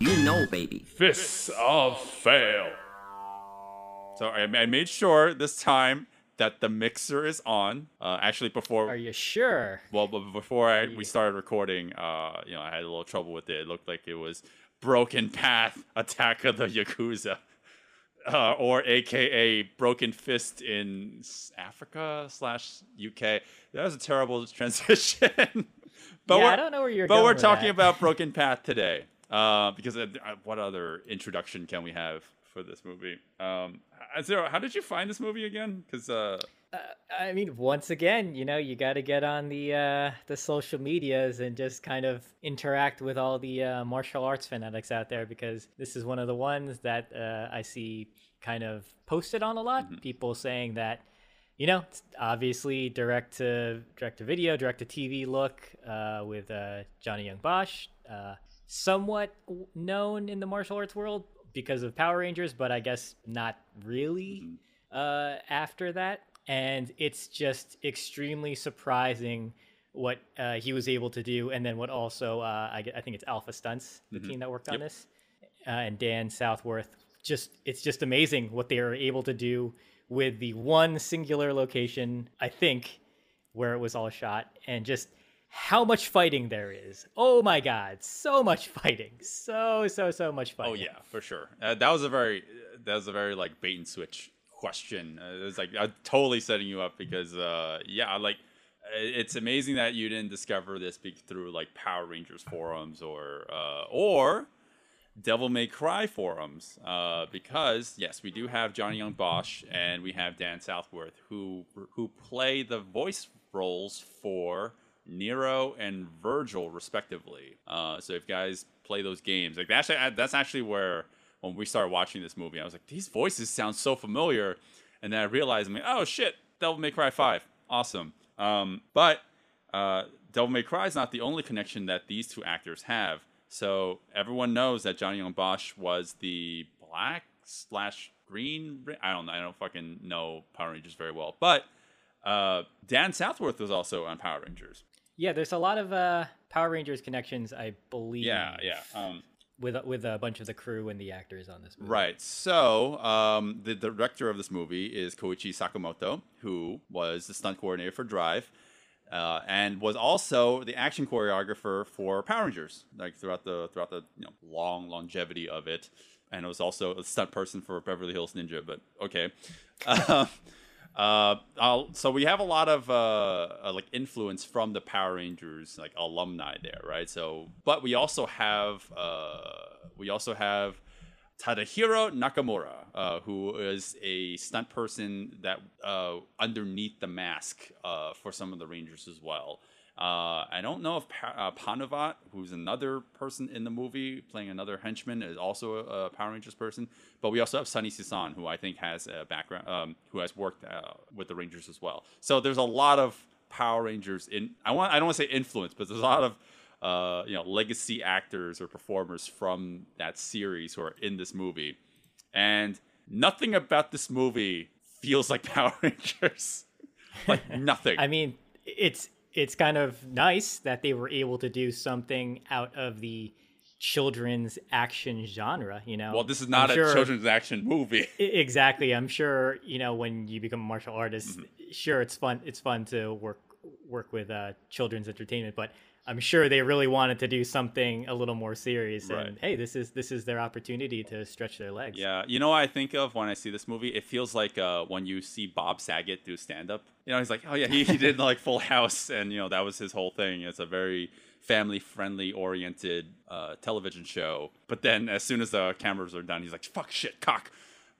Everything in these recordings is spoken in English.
You know, baby. Fists of Fail. So I, I made sure this time that the mixer is on. Uh, actually, before Are you sure? well, but before I, we started recording, uh, you know, I had a little trouble with it. It looked like it was Broken Path Attack of the Yakuza. Uh, or AKA Broken Fist in Africa slash UK. That was a terrible transition. but Yeah, we're, I don't know where you're going. But going we're talking that. about Broken Path today. Uh, because uh, uh, what other introduction can we have for this movie? Um, Zero, how did you find this movie again? Because uh, I mean, once again, you know, you got to get on the uh, the social medias and just kind of interact with all the uh, martial arts fanatics out there because this is one of the ones that uh, I see kind of posted on a lot. People saying that, you know, it's obviously direct to direct to video, direct to TV look uh, with uh, Johnny Young Bosch, uh, somewhat known in the martial arts world because of Power Rangers, but I guess not really uh, after that. And it's just extremely surprising what uh, he was able to do, and then what also uh, I, I think it's Alpha Stunts, the team that worked on this, uh, and Dan Southworth. Just it's just amazing what they are able to do with the one singular location. I think where it was all shot, and just how much fighting there is. Oh my God, so much fighting, so so so much fighting. Oh yeah, for sure. Uh, that was a very that was a very like bait and switch question. Uh, it was like I'm totally setting you up because uh, yeah, like uh, it's amazing that you didn't discover this through like Power Rangers forums or uh, or Devil May Cry forums uh, because yes, we do have Johnny Young Bosch and we have Dan Southworth who who play the voice roles for Nero and Virgil respectively. Uh, so if guys play those games, like that's actually, that's actually where when we started watching this movie, I was like, these voices sound so familiar, and then I realized, I'm like, oh shit, Devil May Cry Five, awesome. Um, but uh, Devil May Cry is not the only connection that these two actors have. So everyone knows that Johnny Young Bosch was the black slash green. I don't know. I don't fucking know Power Rangers very well, but uh, Dan Southworth was also on Power Rangers. Yeah, there's a lot of uh, Power Rangers connections, I believe. Yeah, yeah. Um, With with a bunch of the crew and the actors on this movie. Right. So, um, the director of this movie is Koichi Sakamoto, who was the stunt coordinator for Drive, uh, and was also the action choreographer for Power Rangers, like throughout the throughout the you know, long longevity of it, and was also a stunt person for Beverly Hills Ninja. But okay. Uh, uh, so we have a lot of uh, uh, like influence from the Power Rangers like alumni there, right? So, but we also have uh, we also have Tadahiro Nakamura, uh, who is a stunt person that uh, underneath the mask uh, for some of the Rangers as well. Uh, I don't know if pa- uh, Panuvat, who's another person in the movie playing another henchman, is also a, a Power Rangers person. But we also have Sunny Sisan, who I think has a background, um, who has worked uh, with the Rangers as well. So there's a lot of Power Rangers in. I want. I don't want to say influence, but there's a lot of uh, you know legacy actors or performers from that series who are in this movie, and nothing about this movie feels like Power Rangers. like nothing. I mean, it's it's kind of nice that they were able to do something out of the children's action genre. You know. well, this is not I'm a sure- children's action movie. Exactly. I'm sure you know when you become a martial artist. Mm-hmm. Sure, it's fun. It's fun to work work with uh, children's entertainment, but I'm sure they really wanted to do something a little more serious. Right. And hey, this is this is their opportunity to stretch their legs. Yeah, you know what I think of when I see this movie? It feels like uh, when you see Bob Saget do stand up. You know, he's like, oh yeah, he, he did like Full House, and you know that was his whole thing. It's a very family friendly oriented uh, television show. But then as soon as the cameras are done, he's like, fuck shit, cock.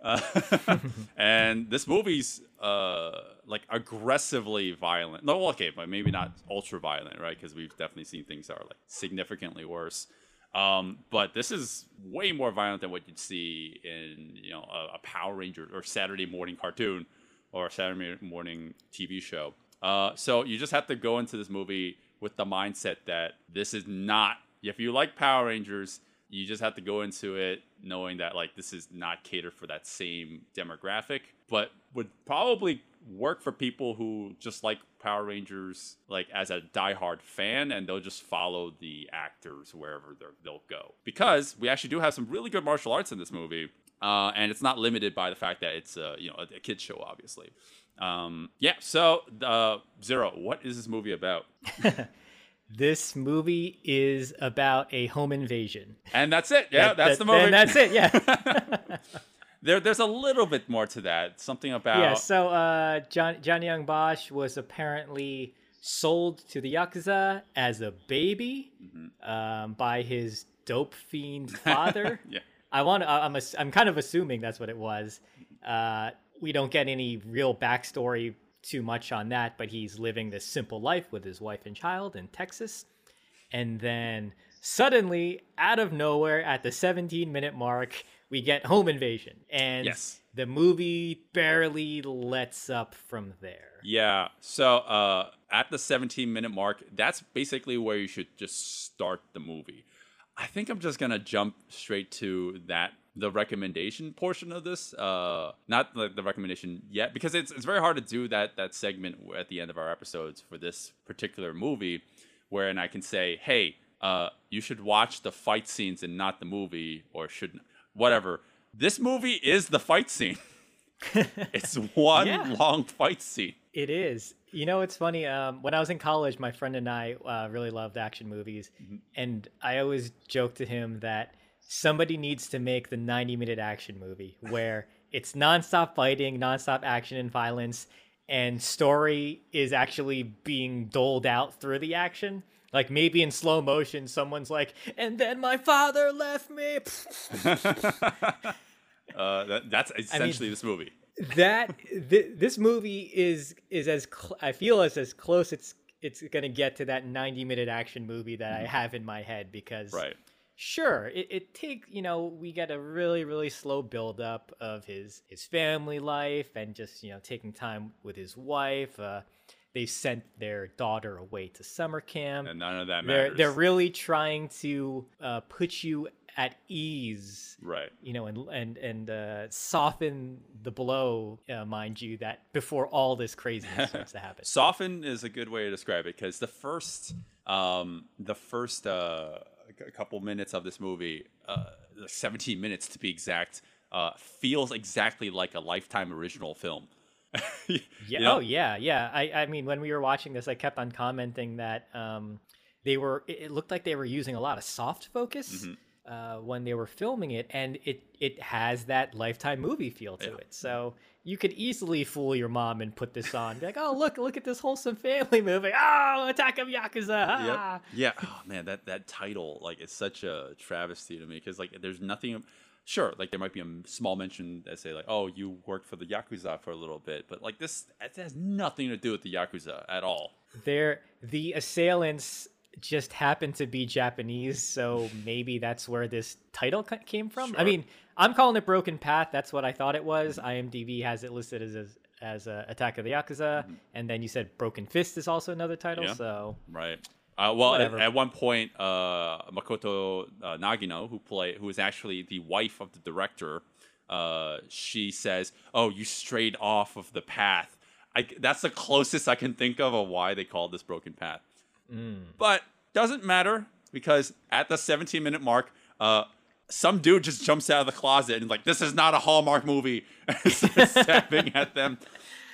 And this movie's uh, like aggressively violent. No, okay, but maybe not ultra violent, right? Because we've definitely seen things that are like significantly worse. Um, but this is way more violent than what you'd see in you know a, a Power Ranger or Saturday morning cartoon or a Saturday morning TV show. Uh, so you just have to go into this movie with the mindset that this is not. If you like Power Rangers, you just have to go into it knowing that like this is not catered for that same demographic, but would probably work for people who just like Power Rangers like as a diehard fan and they'll just follow the actors wherever they'll go. Because we actually do have some really good martial arts in this movie. Uh, and it's not limited by the fact that it's a, you know a, a kids show obviously. Um, yeah, so uh, Zero, what is this movie about? This movie is about a home invasion. And that's it. Yeah, That- that's that- the movie. And that's it. Yeah. there, there's a little bit more to that. Something about yeah. So uh, John Johnny Young Bosch was apparently sold to the yakuza as a baby um, by his dope fiend father. Yeah. I want. I'm. I'm kind of assuming that's what it was. Uh, we don't get any real backstory too much on that, but he's living this simple life with his wife and child in Texas, and then suddenly, out of nowhere, at the 17 minute mark, we get home invasion, and Yes. the movie barely lets up from there. Yeah. So uh, at the 17 minute mark, that's basically where you should just start the movie. I think I'm just gonna jump straight to that the recommendation portion of this. Uh, not the, the recommendation yet because it's it's very hard to do that that segment at the end of our episodes for this particular movie, wherein I can say, hey, uh, you should watch the fight scenes and not the movie, or should whatever. This movie is the fight scene. it's one Yeah. long fight scene. It is. You know, it's funny. Um, when I was in college, my friend and I uh, really loved action movies, and I always joke to him that somebody needs to make the 90 minute action movie where it's nonstop fighting, nonstop action and violence, and story is actually being doled out through the action. Like maybe in slow motion, someone's like, "And then my father left me." Uh, that, that's essentially this movie. that th- this movie is is as cl- I feel as as close it's it's gonna get to that 90 minute action movie that I have in my head because Right. Sure it, it take you know we get a really really slow build up of his his family life and just you know taking time with his wife uh they sent their daughter away to summer camp And none of that matters. they're they're really trying to uh, put you at ease right. you know, and and and uh, soften the blow, uh, mind you, that before all this craziness starts to happen. Soften is a good way to describe it because the first, um, the first uh, a couple minutes of this movie, uh, 17 minutes to be exact, uh, feels exactly like a Lifetime original film. You Yeah. know? Oh yeah, yeah. I I mean, when we were watching this, I kept on commenting that um, they were. It, it looked like they were using a lot of soft focus. Mm-hmm. Uh, when they were filming it, and it it has that lifetime movie feel to Yeah. it. So you could easily fool your mom and put this on, be like, "Oh, look, look at this wholesome family movie! Oh, Attack of Yakuza!" ah." Yep. Yeah. Oh man, that that title like is such a travesty to me because like there's nothing. Sure, like there might be a small mention that say like, "Oh, you worked for the yakuza for a little bit," but like this, it has nothing to do with the yakuza at all. They're the assailants just happen to be Japanese, so maybe that's where this title came from. I mean, I'm calling it Broken Path. That's what I thought it was. IMDb has it listed as as, as uh, Attack of the Yakuza, and then you said Broken Fist is also another title. Yeah. So Right. Uh, well, at, at one point, uh, Makoto uh, Nagino, who play, who is actually the wife of the director, uh, she says, "Oh, you strayed off of the path." I, that's the closest I can think of of why they called this broken path. But doesn't matter because at the 17 minute mark, uh, some dude just jumps out of the closet and like, "This is not a Hallmark movie," stabbing at them.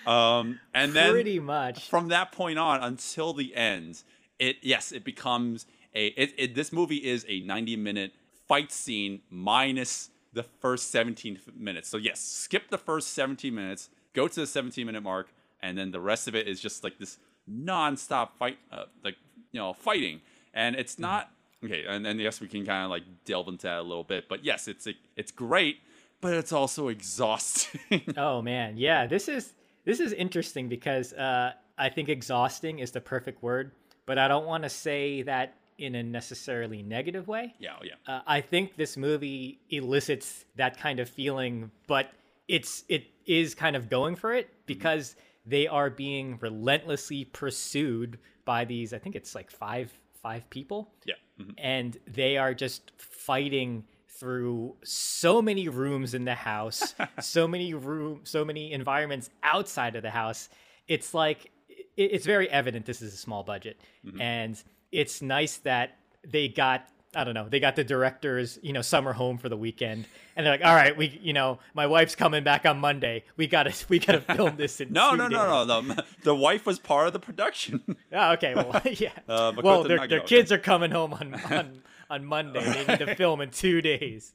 Um, and then pretty much. from that point on until the end, it yes, it becomes a it, it this movie is a 90 minute fight scene minus the first 17 minutes. So yes, skip the first 17 minutes, go to the 17 minute mark, and then the rest of it is just like this non-stop fight, uh, like you know, fighting. And it's not okay. And then yes, we can kind of like delve into that a little bit. But yes, it's it's great, but it's also exhausting. Oh man, yeah. This is this is interesting because uh, I think exhausting is the perfect word, but I don't want to say that in a necessarily negative way. Yeah, oh, yeah. Uh, I think this movie elicits that kind of feeling, but it's it is kind of going for it because they are being relentlessly pursued by these. I think it's like five five people, Yeah. mhm. and they are just fighting through so many rooms in the house, so many room, so many environments outside of the house. It's like it's very evident this is a small budget, and it's nice that they got. I don't know. They got the director's, you know, summer home for the weekend, and they're like, "All right, we, you know, my wife's coming back on Monday. We gotta, we gotta film this in No, two no, days." no, no, no. The wife was part of the production. Oh, okay. Well, yeah. Uh, well, their, their kids are coming home on, on on Monday. They need to film in two days.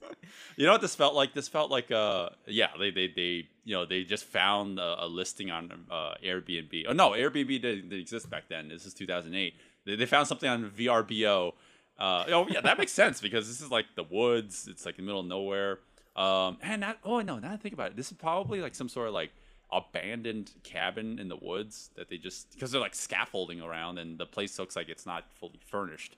You know what this felt like? This felt like uh yeah, they they, they you know, they just found a, a listing on uh, Airbnb. Oh no, Airbnb didn't, didn't exist back then. This is 2008. They, they found something on VRBO. Uh, oh yeah, that makes sense because this is like the woods. It's like the middle of nowhere. Um, and that oh no, now that I think about it, this is probably like some sort of like abandoned cabin in the woods that they just because they're like scaffolding around and the place looks like it's not fully furnished.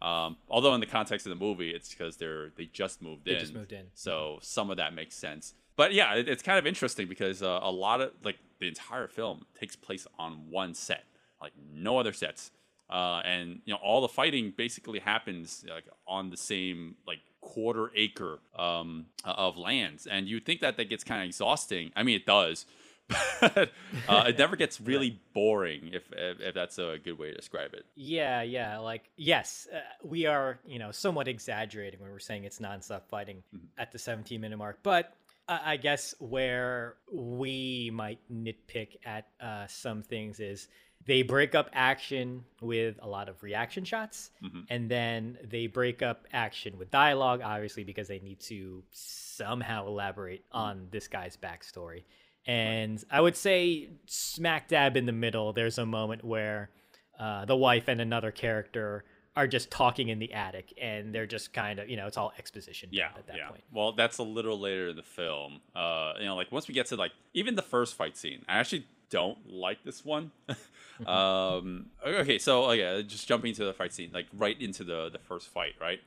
Um, although in the context of the movie, it's because they're they just moved in. just moved in. So some of that makes sense. But yeah, it, it's kind of interesting because uh, a lot of like the entire film takes place on one set, like no other sets, uh, and you know all the fighting basically happens like on the same like quarter acre um, of lands, and you think that that gets kind of exhausting. I mean, it does. But uh, it never gets really boring, if, if if that's a good way to describe it. Yeah, yeah. Like, yes, uh, we are, you know, somewhat exaggerating when we're saying it's nonstop fighting at the 17 minute mark. But I I guess where we might nitpick at uh, some things is they break up action with a lot of reaction shots, and then they break up action with dialogue, obviously, because they need to somehow elaborate on this guy's backstory. And I would say, smack dab in the middle, there's a moment where uh, the wife and another character are just talking in the attic, and they're just kind of, you know, it's all exposition Yeah, at that yeah. point. Well, that's a little later in the film. Uh, you know, like once we get to like even the first fight scene, I actually don't like this one. um, okay, so yeah, just jumping to the fight scene, like right into the the first fight, right?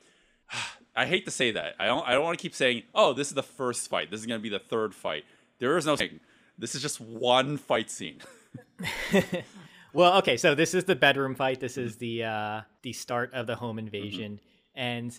I hate to say that. I don't. I don't want to keep saying, "Oh, this is the first fight. This is going to be the third fight." There is no saying. This is just one fight scene. Well, okay, so this is the bedroom fight. This is the uh the start of the home invasion. And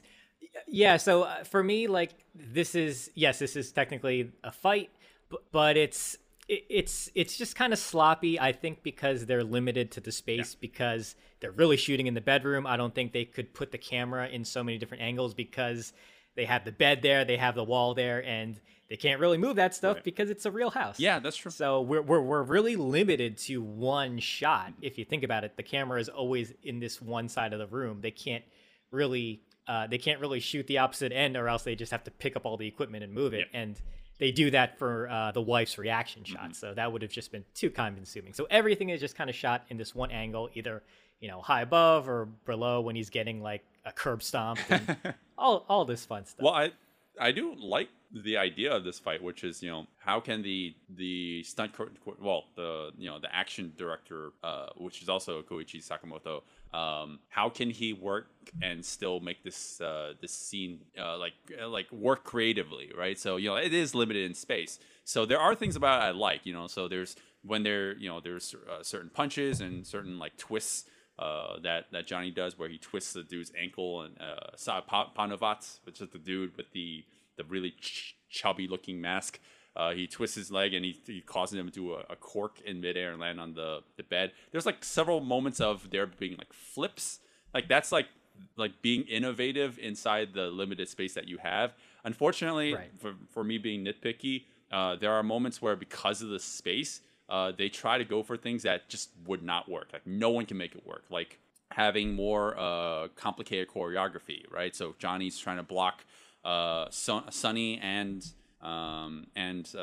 yeah, so uh, for me like this is yes, this is technically a fight, but, but it's it, it's it's just kind of sloppy I think because they're limited to the space because they're really shooting in the bedroom. I don't think they could put the camera in so many different angles because they have the bed there, they have the wall there and they can't really move that stuff because it's a real house. Yeah, that's true. So we're, we're, we're really limited to one shot. If you think about it, the camera is always in this one side of the room. They can't really uh, they can't really shoot the opposite end, or else they just have to pick up all the equipment and move it. And they do that for uh, the wife's reaction shot. So that would have just been too time consuming. So everything is just kind of shot in this one angle, either you know high above or below when he's getting like a curb stomp and all all this fun stuff. Well, I I do like the idea of this fight, which is you know how can the the stunt co- well the you know the action director, uh, which is also Koichi Sakamoto, um, how can he work and still make this uh, this scene uh, like uh, like work creatively, right? So you know it is limited in space. So there are things about it I like, you know. So there's when there you know there's uh, certain punches and certain like twists uh, that that Johnny does, where he twists the dude's ankle, and uh, Sa pa- Panuvat, which is the dude with the the really ch- chubby looking mask. Uh, he twists his leg and he, he causes him to do a, a cork in midair and land on the, the bed. There's like several moments of there being like flips. Like that's like like being innovative inside the limited space that you have. Unfortunately, Right. for, for me being nitpicky, uh, there are moments where because of the space, uh, they try to go for things that just would not work. Like no one can make it work. Like having more uh, complicated choreography, right? So Johnny's trying to block uh, Son- Sonny and um, and uh, uh,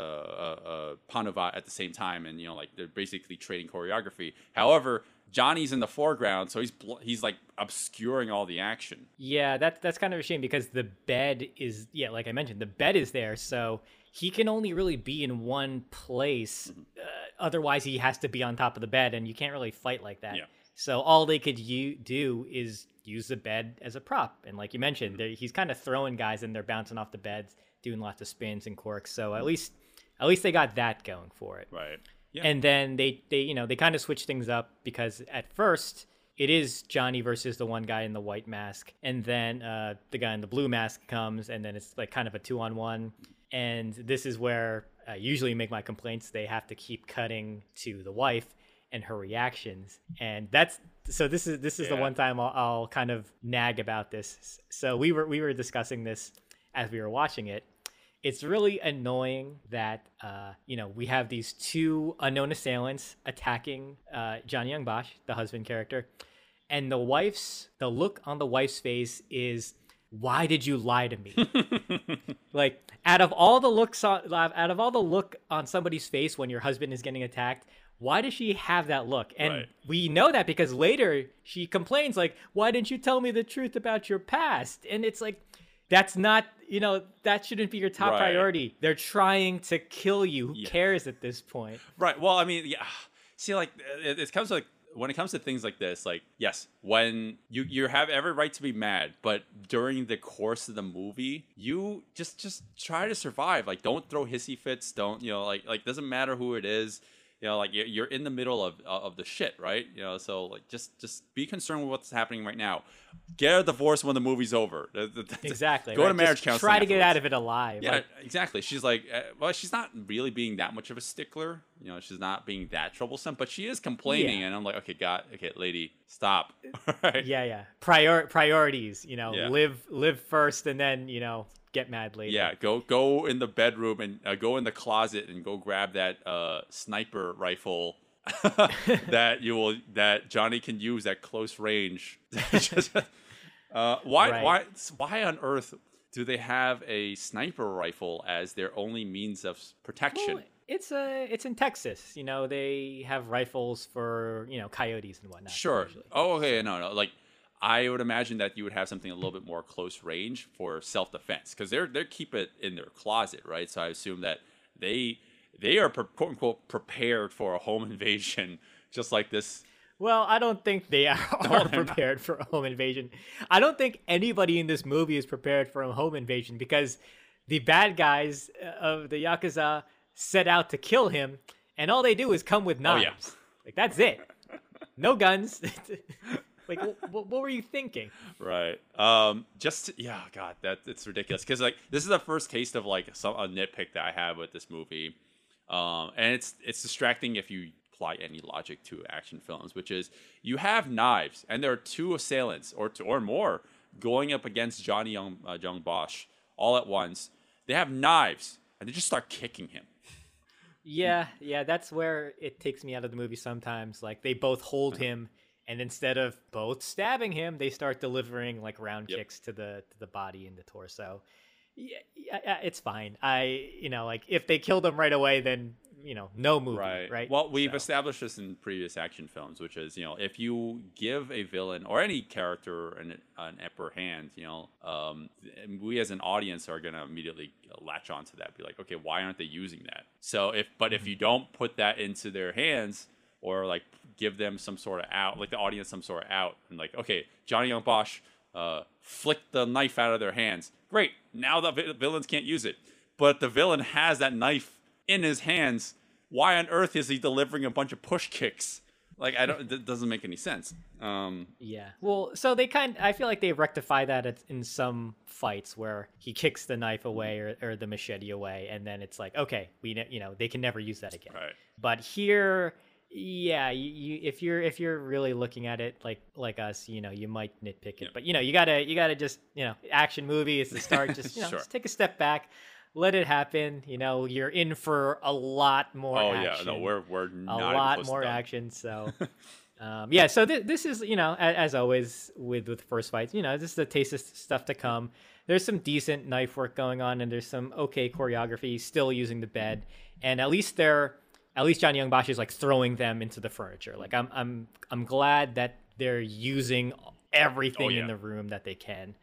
uh, Panuvat at the same time, and you know, like they're basically trading choreography. However, Johnny's in the foreground, so he's bl- he's like obscuring all the action. Yeah, that's that's kind of a shame because the bed is yeah, like I mentioned, the bed is there, so he can only really be in one place. Mm-hmm. Uh, otherwise, he has to be on top of the bed, and you can't really fight like that. Yeah. So all they could u- do is use the bed as a prop. And like you mentioned, there- he's kind of throwing guys and they're bouncing off the beds, doing lots of spins and corks. So at least at least they got that going for it. Right. Yeah. And then they they you know they kind of switch things up because at first it is Johnny versus the one guy in the white mask, and then uh, the guy in the blue mask comes, and then it's like kind of a two on one. And this is where I usually make my complaints. They have to keep cutting to the wife and her reactions, and that's so. This is this is the one time I'll, I'll kind of nag about this. So we were we were discussing this as we were watching it, it's really annoying that uh, you know we have these two unknown assailants attacking uh, Johnny Young Bosch, the husband character, and the wife's the look on the wife's face is why did you lie to me? like out of all the looks on out of all the look on somebody's face when your husband is getting attacked. Why does she have that look? And Right. we know that because later she complains like, "Why didn't you tell me the truth about your past?" And it's like, that's not, you know, that shouldn't be your top Right. priority. They're trying to kill you. Who cares at this point? Right. Well, I mean, yeah. See, like it, it comes to, like when it comes to things like this, like yes, when you you have every right to be mad, but during the course of the movie, you just just try to survive. Like, don't throw hissy fits. Don't you know? Like like doesn't matter who it is. You know, like you're- in the middle of of the shit, right? You know, so like just just be concerned with what's happening right now. Get a divorce when the movie's over. Exactly. Go right? to marriage Just counseling. Try to get out of it alive. Yeah, Like, exactly. She's like, uh, well, she's not really being that much of a stickler. You know, she's not being that troublesome, but she is complaining, Yeah. and I'm like, okay, God, okay, lady, stop. Right. yeah, yeah. Prior priorities. You know, Yeah. live live first, and then you know get mad later. Yeah, go go in the bedroom and uh, go in the closet and go grab that uh, sniper rifle that you will that Johnny can use at close range. Just- uh, why Right. why why on earth do they have a sniper rifle as their only means of protection? Well, it's a it's in Texas. You know, they have rifles for you know coyotes and whatnot. Sure. usually. Oh, okay. No, no. Like, I would imagine that you would have something a little bit more close range for self defense because they're they keep it in their closet, right? So I assume that they they are pre- quote unquote prepared for a home invasion, just like this. Well, I don't think they are not. prepared for a home invasion. I don't think anybody in this movie is prepared for a home invasion because the bad guys uh, of the Yakuza set out to kill him, and all they do is come with Oh, knives. yeah. Like, that's it. No guns. Like, wh- wh- what were you thinking? Right. Um. Just yeah. God, that it's ridiculous because like this is the first taste of like some a nitpick that I have with this movie, um. And it's it's distracting if you apply any logic to action films, which is you have knives and there are two assailants or two, or more going up against Johnny Young uh, Young Bosch all at once. They have knives and they just start kicking him. Yeah, yeah, that's where it takes me out of the movie sometimes. Like they both hold him, and instead of both stabbing him, they start delivering like round Yep. kicks to the to the body and the torso. Yeah, yeah, it's fine. I, you know, like if they killed him right away, then you know, no movie, right? Right. Well, we've So- established this in previous action films, which is, you know, if you give a villain or any character an, an upper hand, you know, um, we as an audience are going to immediately latch onto that, be like, okay, why aren't they using that? So if, but if you don't put that into their hands or like give them some sort of out, like the audience some sort of out, and like, okay, Johnny Young Bosch uh, flicked the knife out of their hands. Great. Now the vi- villains can't use it. But the villain has that knife in his hands. Why on earth is he delivering a bunch of push kicks? Like I don't. It doesn't make any sense. Um, Yeah. Well, so they kind I feel like they rectify that in some fights where he kicks the knife away or, or the machete away, and then it's like, okay, we ne- you know they can never use that again. Right. But here, yeah, you, you if you're if you're really looking at it like like us, you know, you might nitpick it, Yeah. but you know, you gotta you gotta just you know, action movie is the start. Just you know, Sure. just take a step back. Let it happen. You know, you're in for a lot more. oh action yeah, no, we're we're a lot more action. So, um, yeah. So th- this is you know as, as always with with first fights, you know, this is the taste of stuff to come. There's some decent knife work going on, and there's some okay choreography. Still using the bed, and at least they're at least John Young Bosch is like throwing them into the furniture. Like I'm I'm I'm glad that they're using everything Oh, yeah. in the room that they can.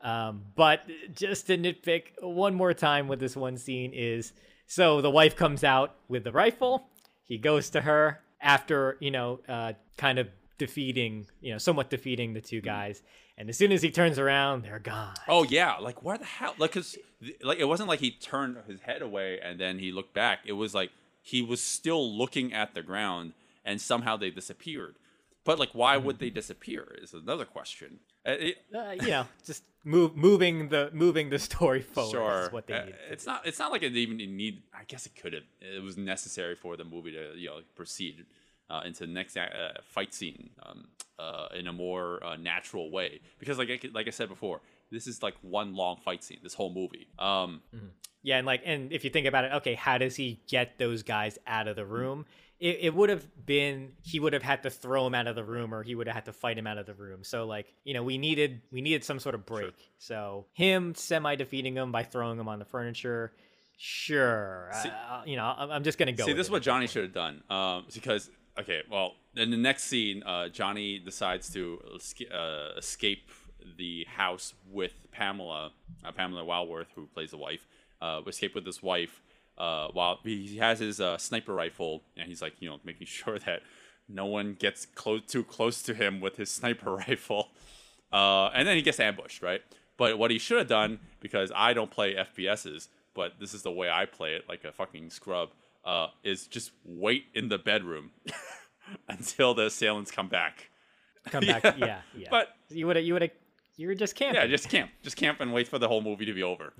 Um, but just to nitpick one more time with this one scene is so the wife comes out with the rifle. He goes to her after, you know, uh, kind of defeating, you know, somewhat defeating the two guys. And as soon as he turns around, they're gone. Oh yeah, like where the hell? Like, cause like it wasn't like he turned his head away and then he looked back. It was like he was still looking at the ground, and somehow they disappeared. But like, why would they disappear? Is another question. Uh, it- Uh, you know, just move moving the moving the story forward sure, is what they Uh, need. it's not. It's not like it even need. I guess it could have. It was necessary for the movie to you know proceed uh, into the next uh, fight scene um, uh, in a more uh, natural way because like I, like I said before, this is like one long fight scene. This whole movie. Um, Yeah, and like, and if you think about it, okay, how does he get those guys out of the room? It, it would have been he would have had to throw him out of the room, or he would have had to fight him out of the room. So like, you know, we needed we needed some sort of break. So him semi defeating him by throwing him on the furniture, sure. See- uh, you know, I'm, I'm just gonna go. See, this is what Johnny should have done. Um, because okay, well, in the next scene, uh, Johnny decides to uh, escape the house with Pamela, uh, Pamela Walworth, who plays the wife. Uh, escape with his wife uh, while he has his uh, sniper rifle, and he's like, you know, making sure that no one gets close too close to him with his sniper rifle. Uh, and then he gets ambushed, right? But what he should have done, because I don't play FPSs, but this is the way I play it, like a fucking scrub, uh, is just wait in the bedroom until the assailants come back. come back. Yeah. Yeah, yeah. But- you would have, you would have, you were just camping. Yeah, just camp, just camp and wait for the whole movie to be over.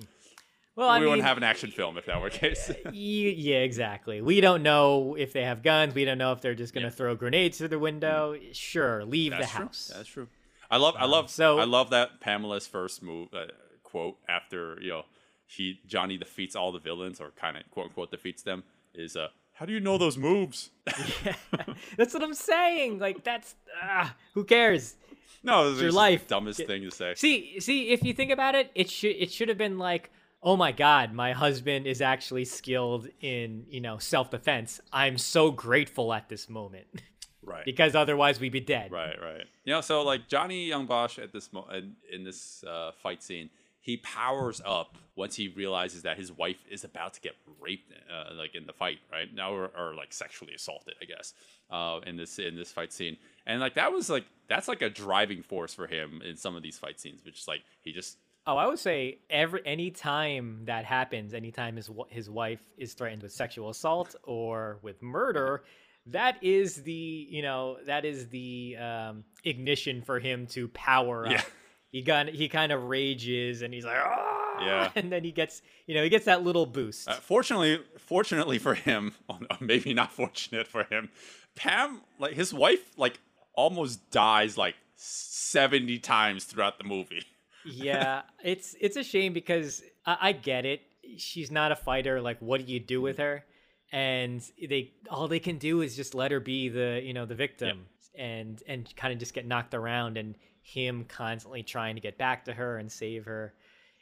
well, I we mean, wouldn't have an action film if that were the case. Yeah, exactly. We don't know if they have guns. We don't know if they're just going to throw grenades through the window. Sure, leave That's the true. house. That's true. I love, I love, so- I love that Pamela's first move uh, quote after you know he Johnny defeats all the villains or kind of quote unquote defeats them is uh how do you know those moves? yeah, That's what I'm saying. Like that's ah, who cares? No, it's your life. the dumbest thing to say. See, see, if you think about it, it should it should have been like, oh my god, my husband is actually skilled in you know self defense. I'm so grateful at this moment right. because otherwise we'd be dead. Right, right. You know, so like Johnny Young Bosch at this mo- in, in this uh, fight scene, he powers up once he realizes that his wife is about to get raped, uh, like in the fight, right now, or, or like sexually assaulted, I guess, uh, in this in this fight scene, and like that was like that's like a driving force for him in some of these fight scenes, which is like he just Oh, I would say every any time that happens, anytime his his wife is threatened with sexual assault or with murder, that is the you know that is the um, ignition for him to power up. Yeah. He got he kind of rages and he's like, "Ah!" Yeah. and then he gets you know he gets that little boost. Uh, fortunately, fortunately for him, maybe not fortunate for him, Pam, like his wife, like almost dies like seventy times throughout the movie. yeah, it's it's a shame because I, I get it. She's not a fighter. Like, what do you do with mm-hmm. her? And they all they can do is just let her be the you know the victim and and kind of just get knocked around and him constantly trying to get back to her and save her.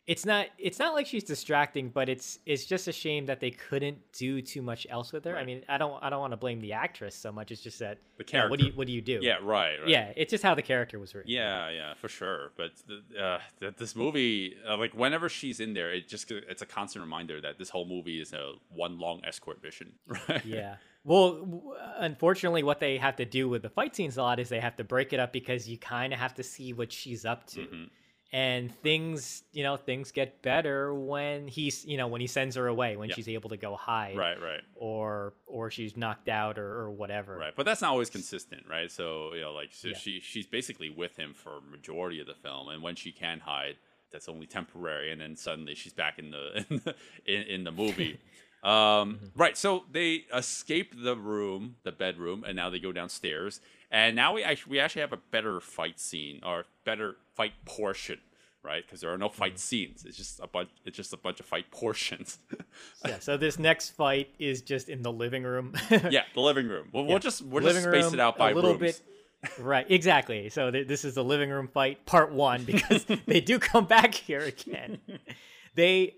It's not it's not like she's distracting, but it's it's just a shame that they couldn't do too much else with her. I mean, I don't I don't want to blame the actress so much. It's just that The you know, what do you character. what do you do? Yeah, right. right. yeah. It's just how the character was written. Yeah, yeah, for sure. But the, uh, th- this movie, uh, like whenever she's in there, it just it's a constant reminder that this whole movie is a one long escort mission. Right? Yeah. Well, unfortunately, what they have to do with the fight scenes a lot is they have to break it up because you kind of have to see what she's up to. Mm-hmm. And things, you know, things get better when he's, you know, when he sends her away, when Yeah. she's able to go hide, Right, right, or or she's knocked out or, or whatever. right. But that's not always consistent, right? So you know, like so Yeah. she she's basically with him for majority of the film, and when she can hide, that's only temporary, and then suddenly she's back in the in the, in, in the movie. Um, Right, so they escape the room, the bedroom, and now they go downstairs. And now we actually we actually have a better fight scene or better fight portion, right? Because there are no mm-hmm. fight scenes. It's just a bunch. It's just a bunch of fight portions. Yeah. So this next fight is just in the living room. yeah, the living room. We'll, we'll just we'll just space room, it out by a little rooms. bit. Right, exactly. So th- this is the living room fight part one because they do come back here again. They,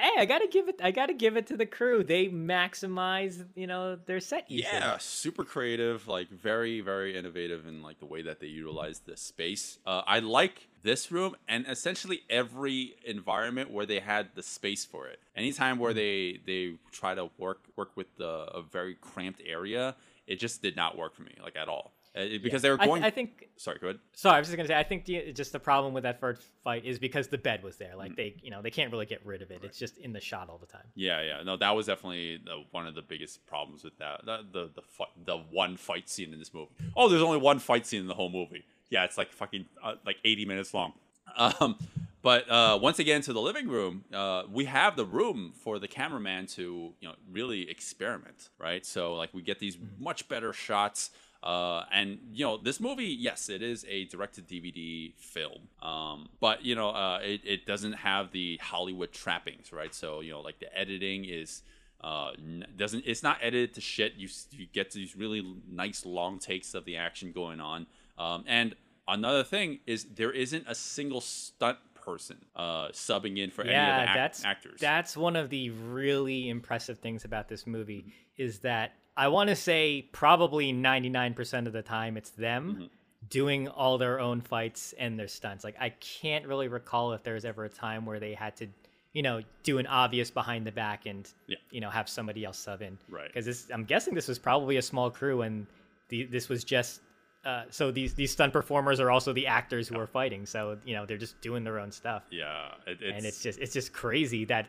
hey, I gotta give it. I gotta give it to the crew. They maximize, you know, their set usage. Yeah, super creative, like very, very innovative in like the way that they utilize the space. Uh, I like this room and essentially every environment where they had the space for it. Anytime where they they try to work work with the, a very cramped area, it just did not work for me like at all. Uh, because they were I, going. I think Sorry, go ahead. Sorry, I was just gonna say. I think the, just the problem with that first fight is because the bed was there. Mm. Like they, you know, they can't really get rid of it. It's just in the shot all the time. Yeah, yeah. No, that was definitely the, one of the biggest problems with that. The the the, fight, the one fight scene in this movie. Oh, there's only one fight scene in the whole movie. Yeah, it's like fucking uh, like 80 minutes long. Um, but uh, once again, to the living room, uh, we have the room for the cameraman to you know really experiment, right? So like we get these much better shots. Uh, and you know this movie, yes, it is a direct-to-DVD film, um, but you know uh, it, it doesn't have the Hollywood trappings, right? So you know like the editing is uh, n- doesn't it's not edited to shit. You you get these really nice long takes of the action going on, um, and another thing is there isn't a single stunt person uh, subbing in for any of the yeah, ac- that's actors. that's one of the really impressive things about this movie is that I want to say probably 99% of the time it's them Mm-hmm. doing all their own fights and their stunts. Like I can't really recall if there was ever a time where they had to, you know, do an obvious behind the back and Yeah. you know have somebody else sub in. Right. Because I'm guessing this was probably a small crew and the, this was just. Uh, so these these stunt performers are also the actors who are fighting. So you know they're just doing their own stuff yeah, it, it's, and it's just it's just crazy that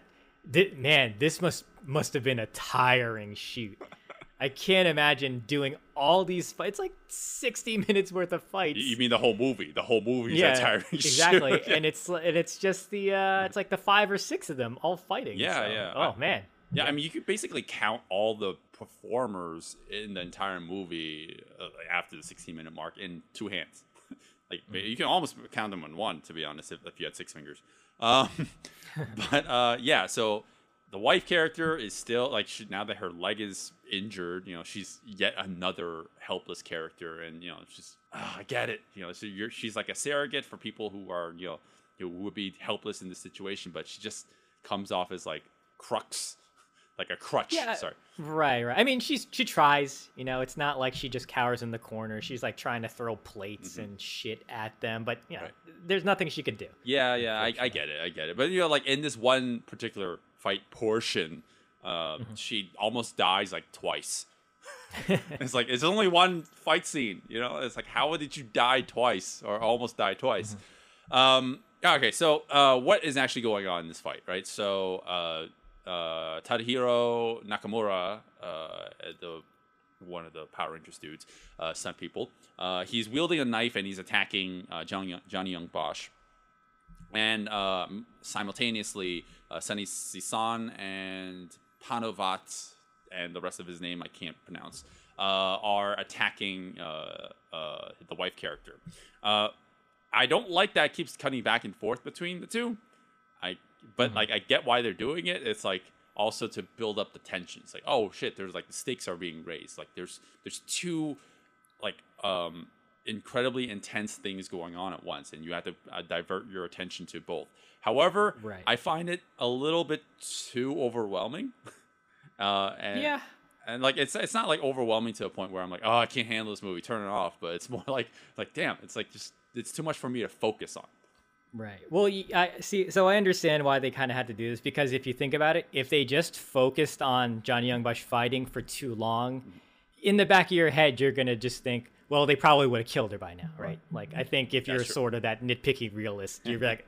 thi- man this must must have been a tiring shoot i can't imagine doing all these fights like 60 minutes worth of fights you mean the whole movie? The whole movie yeah tiring exactly and it's and it's just the uh it's like the five or six of them all fighting Yeah, so- yeah. oh I- man Yeah, I mean, you could basically count all the performers in the entire movie uh, after the 16 minute mark in two hands. like you can almost count them on one, to be honest, if, if you had six fingers. Um, but uh, yeah, so the wife character is still like she, now that her leg is injured, you know, she's yet another helpless character, and you know, she's ah, I get it, you know, so you're she's like a surrogate for people who are you know who would be helpless in this situation, but she just comes off as like crux, like a crutch. Yeah, Sorry. right, right. I mean, she's she tries. You know, it's not like she just cowers in the corner. She's like trying to throw plates and shit at them, but you know, Right. there's nothing she could do. Yeah, yeah, I, I get it, I get it. But you know, like in this one particular fight portion, uh, she almost dies like twice. it's like it's only one fight scene, you know. It's like how did you die twice or almost die twice? Um, okay, so uh, what is actually going on in this fight, right? So uh, uh, Tadahiro Nakamura, uh, the one of the Power Rangers dudes, uh, stunt people, uh, he's wielding a knife and he's attacking uh, Johnny, Johnny Young Bosch and um, simultaneously uh, Sunny Sisan and Panuvat and the rest of his name I can't pronounce uh, are attacking uh, uh, the wife character. Uh, I don't like that it keeps cutting back and forth between the two. I but like I get why they're doing it. It's like also to build up the tension. It's like oh shit, there's like the stakes are being raised. Like there's there's two like um incredibly intense things going on at once and you have to uh, divert your attention to both however Right. i find it a little bit too overwhelming uh and Yeah. and like it's it's not like overwhelming to a point where i'm like oh i can't handle this movie turn it off but it's more like like damn it's like just it's too much for me to focus on Right. Well, I see. So I understand why they kind of had to do this because if you think about it, if they just focused on Johnny Young Bosch fighting for too long, in the back of your head, you're gonna just think, well, they probably would have killed her by now, right? Like, I think if you're true. sort of that nitpicky realist, you're like,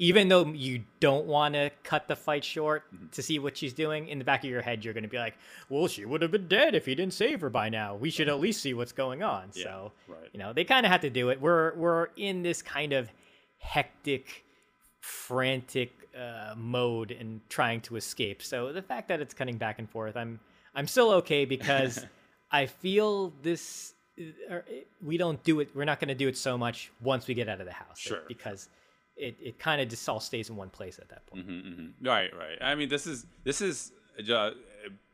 even though you don't want to cut the fight short to see what she's doing, in the back of your head, you're gonna be like, well, she would have been dead if he didn't save her by now. We should at least see what's going on. Yeah, so, right. you know, they kind of had to do it. We're we're in this kind of hectic, frantic uh, mode and trying to escape. So the fact that it's cutting back and forth, I'm I'm still okay because I feel this. uh, We don't do it. We're not going to do it so much once we get out of the house. Sure. Because it, it kind of just all stays in one place at that point. Right, right. I mean, this is this is uh,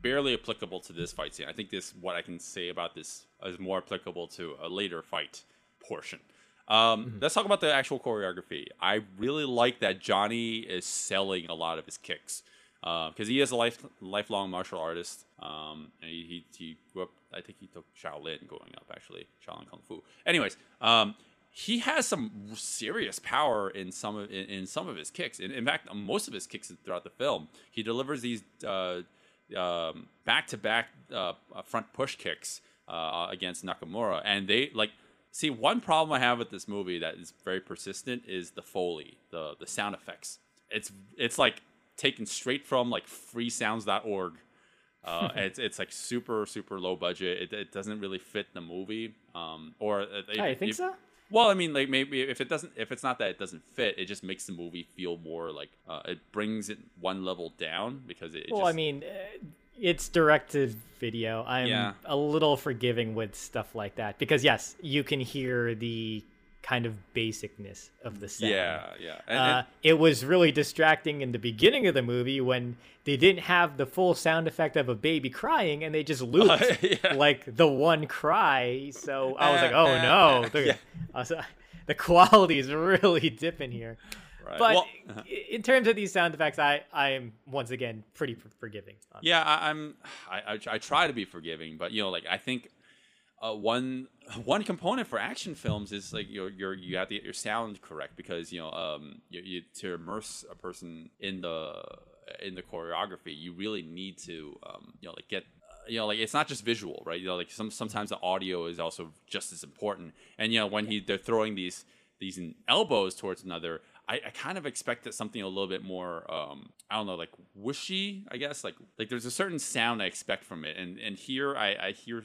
barely applicable to this fight scene. I think this what I can say about this is more applicable to a later fight portion. Um, Let's talk about the actual choreography. I really like that Johnny is selling a lot of his kicks because he is a life lifelong martial artist. Um, and he, he he grew up. I think he took Shaolin going up, actually Shaolin Kung Fu. Anyways, um, he has some serious power in some of in, in some of his kicks. In, in fact, most of his kicks throughout the film, he delivers these uh, um, back-to-back uh, uh, front push kicks uh, against Nakamura, and they like see one problem I have with this movie that is very persistent is the foley, the the sound effects. It's it's like taken straight from like freesounds.org. Uh, it's it's like super super low budget. It, it doesn't really fit the movie. Um, or uh, Oh, you think if- so? Well, I mean, like maybe if it doesn't, if it's not that it doesn't fit, it just makes the movie feel more like uh, it brings it one level down because it. it Well, just, I mean, uh, it's directed video. I'm Yeah. a little forgiving with stuff like that because yes, you can hear the kind of basicness of the sound. yeah, yeah, and, Uh, it was really distracting in the beginning of the movie when they didn't have the full sound effect of a baby crying and they just looped Yeah. like the one cry. So I was like, Uh, oh uh, no, uh, the, yeah. Was- the quality is really dipping here. right. But Well, i- in terms of these sound effects, I I am once again pretty forgiving. on Yeah, I, I'm. I, I I try to be forgiving, but you know, like I think uh, one one component for action films is like your your you have to get your sound correct because you know um you, you to immerse a person in the in the choreography, you really need to um you know like get. uh, You know, like it's not just visual, right? You know, like some sometimes the audio is also just as important. And you know, when he they're throwing these these elbows towards another, I, I kind of expected something a little bit more um I don't know, like whooshy, I guess. Like like there's a certain sound I expect from it. And and here I, I hear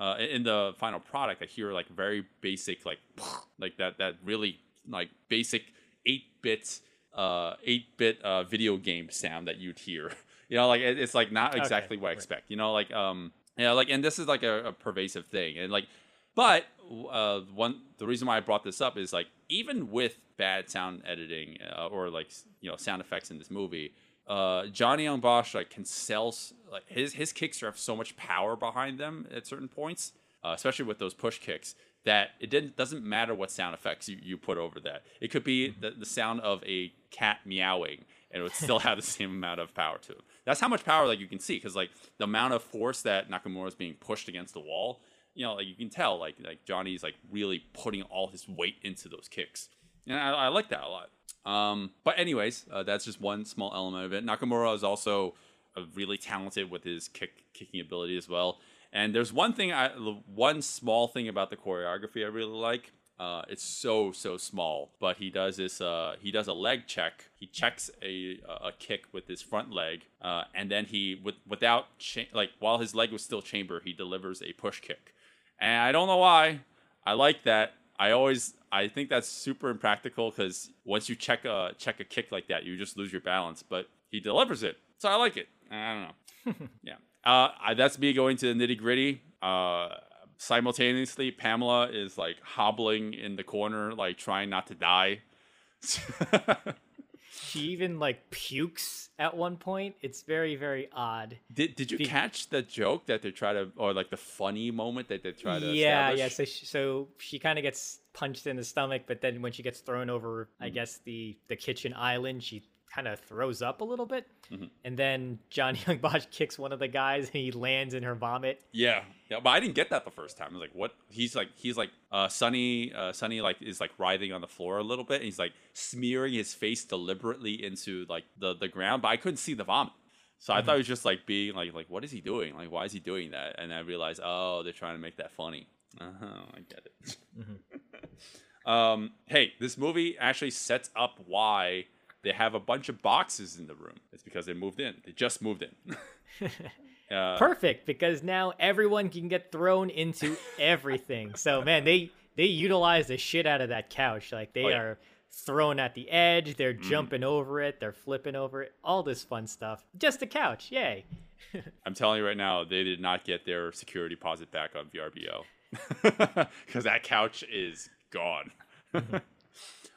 uh in the final product I hear like very basic like like that that really like basic eight bit uh eight bit uh video game sound that you'd hear. You know, like it, it's like not exactly what I right. expect. You know, like um yeah, like and this is like a, a pervasive thing. And like but uh, one the reason why I brought this up is like even with bad sound editing uh, or like you know sound effects in this movie, uh, Johnny Young Bosch like can sell like his his kicks have so much power behind them at certain points, uh, especially with those push kicks that it didn't doesn't matter what sound effects you, you put over that. It could be the, the sound of a cat meowing and it would still have the same amount of power to it. That's how much power like you can see because like the amount of force that Nakamura is being pushed against the wall you know, like you can tell, like like Johnny's like really putting all his weight into those kicks, and I, I like that a lot. Um, but anyways, uh, that's just one small element of it. Nakamura is also uh, really talented with his kick kicking ability as well. And there's one thing, I one small thing about the choreography I really like. Uh, it's so so small, but he does this. Uh, he does a leg check. He checks a a kick with his front leg, uh, and then he with without cha- like while his leg was still chamber, he delivers a push kick. And I don't know why. I like that. I always I think that's super impractical because once you check a check a kick like that, you just lose your balance. But he delivers it, so I like it. I don't know. yeah, uh, I, that's me going to the nitty gritty. Uh, simultaneously, Pamela is like hobbling in the corner, like trying not to die. She even like pukes at one point. It's very very odd. did Did you Be- catch the joke that they try to, or like the funny moment that they try to? yeah, yeah. So she, so she kind of gets punched in the stomach, but then when she gets thrown over, I Mm. guess the the kitchen island, she kind of throws up a little bit, Mm-hmm. and then John Young Bosch kicks one of the guys, and he lands in her vomit. Yeah, yeah, but I didn't get that the first time. I was like, "What?" He's like, he's like, uh, Sunny, uh, Sunny, like is like writhing on the floor a little bit. And he's like smearing his face deliberately into like the the ground, but I couldn't see the vomit. So I thought he was just like being like, like, what is he doing? Like, why is he doing that? And I realized, oh, they're trying to make that funny. Uh huh, I get it. um, hey, this movie actually sets up why they have a bunch of boxes in the room. It's because they moved in. They just moved in. uh, Perfect, because now everyone can get thrown into everything. so man, they they utilize the shit out of that couch. Like they Oh, yeah. are thrown at the edge, they're jumping over it, they're flipping over it, all this fun stuff. Just a couch, yay. I'm telling you right now, they did not get their security deposit back on VRBO because that couch is gone.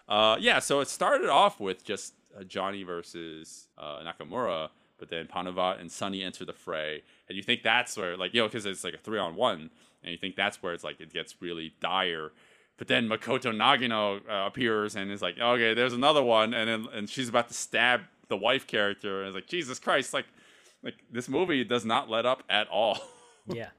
uh, yeah, so it started off with just uh, Johnny versus uh, Nakamura, but then Panuvat and Sunny enter the fray, and you think that's where, like, you know, because it's like a three on one, and you think that's where it's like it gets really dire. But then Makoto Nagino uh, appears and is like, okay, there's another one, and then and she's about to stab the wife character, and it's like, Jesus Christ, like like this movie does not let up at all. yeah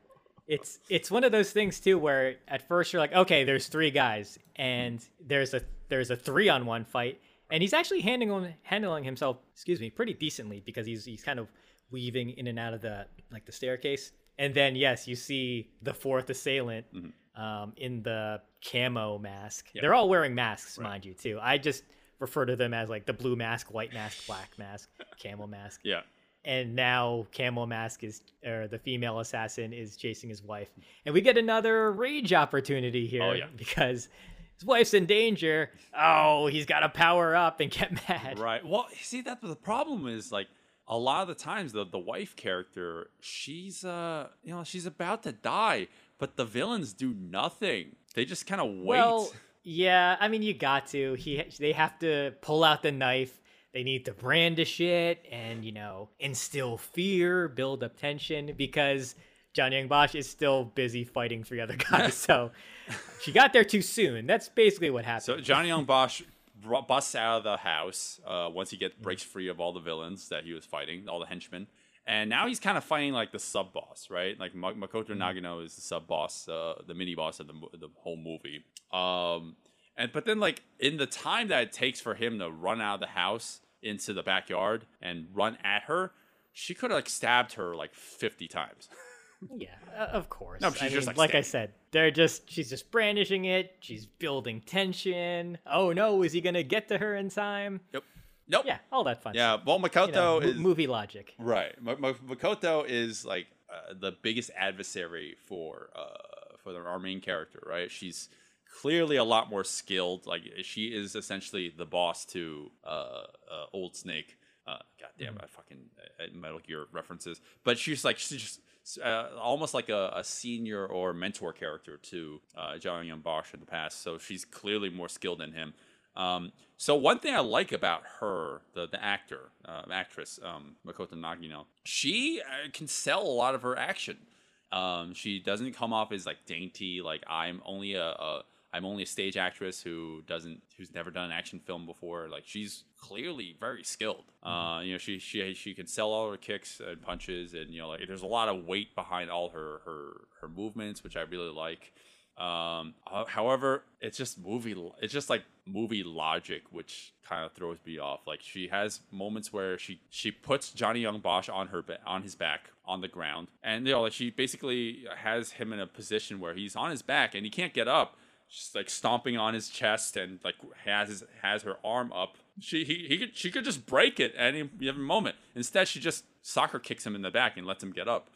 it's it's one of those things too where at first you're like okay there's three guys and there's a there's a three on one fight and he's actually handling handling himself excuse me pretty decently because he's he's kind of weaving in and out of the like the staircase And then yes, you see the fourth assailant Mm-hmm. um, in the camo mask. They're all wearing masks, mind you, too. I just refer to them as like the blue mask, white mask, black mask, camel mask. Yeah. And now Camel Mask is, or the female assassin is chasing his wife, and we get another rage opportunity here Oh, yeah. because his wife's in danger. Oh, he's got to power up and get mad. Right. Well, see, that's the problem is like a lot of the times the the wife character, she's uh, you know, she's about to die, but the villains do nothing. They just kind of wait. Well, yeah, I mean, you got to. He, they have to pull out the knife. They need to brandish it and you know instill fear, build up tension because John Young Bosch is still busy fighting three other guys. so she got there too soon. That's basically what happened. so Johnny Young Bosch busts out of the house uh, once he gets breaks free of all the villains that he was fighting, all the henchmen. And now he's kind of fighting like the sub boss, right? Like Makoto Nagano is the sub boss, uh, the mini boss of the the whole movie. Um, and but then like in the time that it takes for him to run out of the house into the backyard and run at her, she could have like stabbed her like fifty times. Yeah, uh, of course. No, but I she's just, mean, like, like I said, they're just she's just brandishing it. She's building tension. Oh no, is he gonna get to her in time? Nope. Nope. Yeah, all that fun. Yeah. Well, Makoto. You know, is movie logic. Right. Ma- Ma- Makoto is like uh, the biggest adversary for uh, for our main character, right? She's clearly a lot more skilled. Like she is essentially the boss to uh, uh, Old Snake. Uh, God damn, I fucking uh, Metal Gear references. But she's like she's just uh, almost like a, a senior or mentor character to uh, John Young Bosch in the past. So she's clearly more skilled than him. Um, so one thing I like about her, the the actor, uh, actress, um, Makoto Nagino, she uh, can sell a lot of her action. Um, she doesn't come off as like dainty, like I'm only a, a I'm only a stage actress who doesn't who's never done an action film before. Like she's clearly very skilled. Uh, you know, she she she can sell all her kicks and punches, and you know, like there's a lot of weight behind all her her her movements, which I really like. Um, however, it's just movie. It's just like movie logic, which kind of throws me off. Like she has moments where she she puts Johnny Young Bosch on her on his back on the ground, and you know, like she basically has him in a position where he's on his back and he can't get up. She's like stomping on his chest and like has his, has her arm up. She he, he could she could just break it at any given moment. Instead, she just soccer kicks him in the back and lets him get up.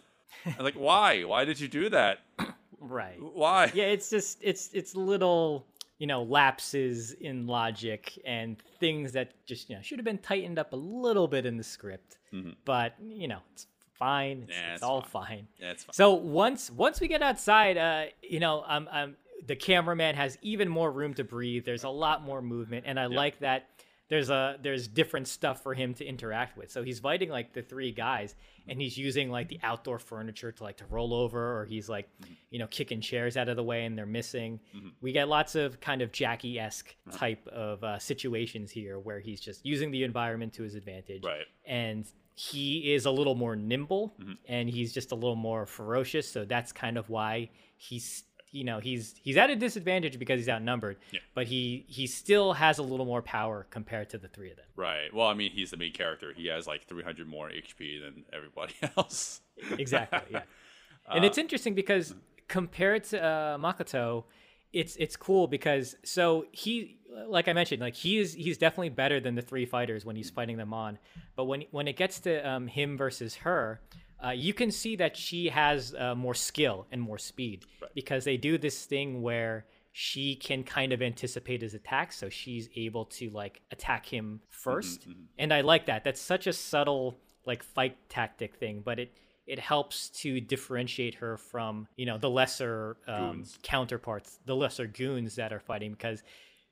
I'm like, why? Why did you do that? Right. Why? Yeah, it's just it's it's little you know lapses in logic and things that just you know should have been tightened up a little bit in the script. But you know it's fine. It's, Mm-hmm. Yeah, it's it's all fine. fine. Yeah, it's fine. So once once we get outside, uh, you know, um, um, the cameraman has even more room to breathe. There's a lot more movement, and I like that. There's a there's different stuff for him to interact with. So he's fighting like the three guys, and he's using like the outdoor furniture to like to roll over, or he's like, mm-hmm. you know, kicking chairs out of the way, and they're missing. Mm-hmm. We get lots of kind of Jackie esque type of uh, situations here, where he's just using the environment to his advantage, Right. and he is a little more nimble mm-hmm. and he's just a little more ferocious so that's kind of why he's you know he's he's at a disadvantage because he's outnumbered Yeah. but he he still has a little more power compared to the three of them Right. Well, I mean, he's the main character. He has like 300 more HP than everybody else. exactly yeah and it's interesting because compared to uh, makoto it's it's cool because so he like i mentioned like he is he's definitely better than the three fighters when he's fighting them on but when when it gets to um, him versus her uh, you can see that she has uh, more skill and more speed because they do this thing where she can kind of anticipate his attacks so she's able to like attack him 1st and i like that. That's such a subtle like fight tactic thing but it it helps to differentiate her from you know the lesser um, counterparts the lesser goons that are fighting because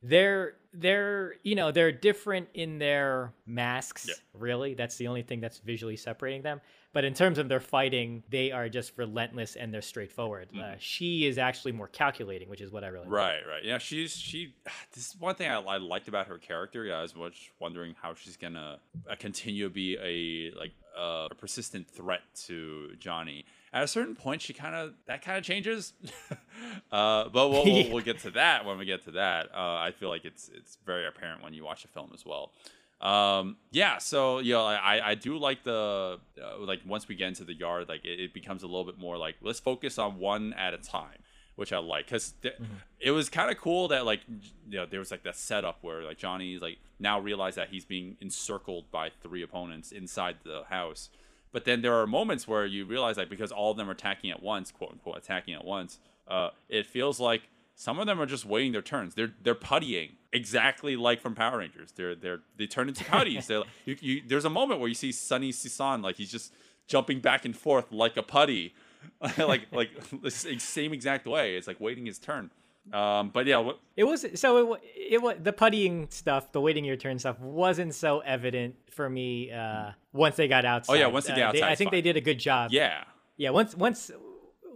they're they're you know they're different in their masks really. That's the only thing that's visually separating them but in terms of their fighting they are just relentless and they're straightforward uh, she is actually more calculating which is what i really like. Right, right. Yeah, she's she. This is one thing I, I liked about her character. Yeah, I was much wondering how she's gonna uh, continue to be a like uh, a persistent threat to Johnny. At a certain point, she kind of that kind of changes. uh, but we'll, we'll, we'll get to that when we get to that. Uh, I feel like it's it's very apparent when you watch the film as well. Um, yeah, so you know, I I do like the uh, like once we get into the yard, like it, it becomes a little bit more like let's focus on one at a time, which I like because th- it was kind of cool that like you know there was like that setup where like Johnny's like now realized that he's being encircled by three opponents inside the house, but then there are moments where you realize like because all of them are attacking at once, quote unquote attacking at once, uh, it feels like some of them are just waiting their turns. They're they're puttying exactly like from Power Rangers. They're they're they turn into putties. they're, you, you, there's a moment where you see Sonny Sison like he's just jumping back and forth like a putty, like like the same exact way. It's like waiting his turn. Um, but yeah, what, It was so it, it was the puttying stuff, the waiting your turn stuff wasn't so evident for me uh, once they got outside. Oh, yeah, once they get Uh, outside, I think they did a good job. yeah, Yeah, once once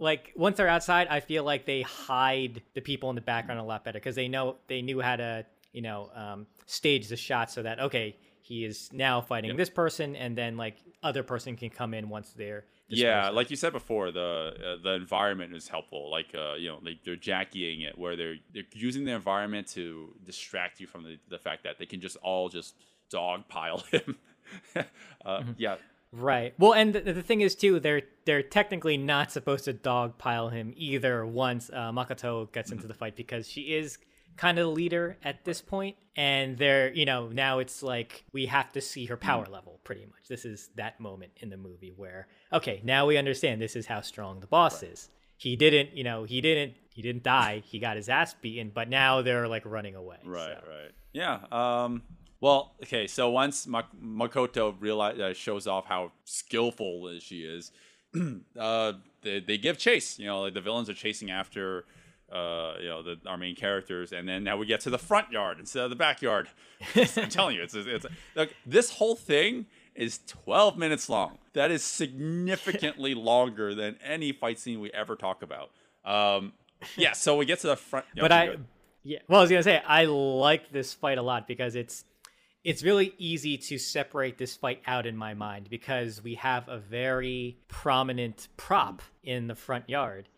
like once they're outside, I feel like they hide the people in the background a lot better because they know they knew how to you know um, stage the shot so that okay he is now fighting this person and then like other person can come in once they're yeah. Like you said before, the uh, the environment is helpful. Like uh, you know, like they're jackieing it where they're they're using the environment to distract you from the, the fact that they can just all just dogpile him. uh, Yeah, Right. Well, and the, the thing is too, they're they're technically not supposed to dogpile him either. Once uh, Makoto gets into the fight, because she is kind of the leader at this point, and they're you know now it's like we have to see her power level pretty much. This is that moment in the movie where okay, now we understand this is how strong the boss is. He didn't, you know, he didn't he didn't die. He got his ass beaten, but now they're like running away. Right, so. right. Yeah. Um, well, okay. So once Mak- Makoto realize, uh, shows off how skillful she is, uh, they, they give chase. You know, like the villains are chasing after, uh, you know, the, our main characters, and then now we get to the front yard instead of the backyard. I'm telling you, it's it's like this whole thing is 12 minutes long. That is significantly longer than any fight scene we ever talk about. Um, yeah. So we get to the front. yeah, but I, yeah, well, I was gonna say I like this fight a lot because it's it's really easy to separate this fight out in my mind because we have a very prominent prop in the front yard.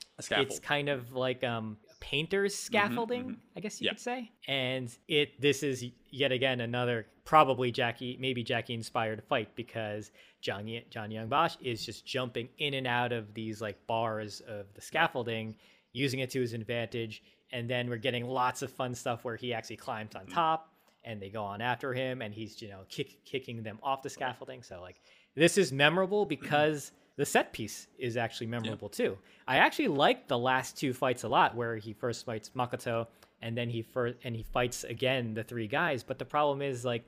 It's kind of like um painter's mm-hmm, scaffolding, mm-hmm. I guess you Yeah. could say. And it this is yet again another probably Jackie maybe Jackie inspired fight because John John Young Bosch is just jumping in and out of these like bars of the scaffolding, using it to his advantage. And then we're getting lots of fun stuff where he actually climbs on mm. top and they go on after him and he's you know kick, kicking them off the scaffolding. So like this is memorable because the set piece is actually memorable too. I actually like the last two fights a lot, where he first fights Makoto and then he first and he fights again the three guys. But the problem is like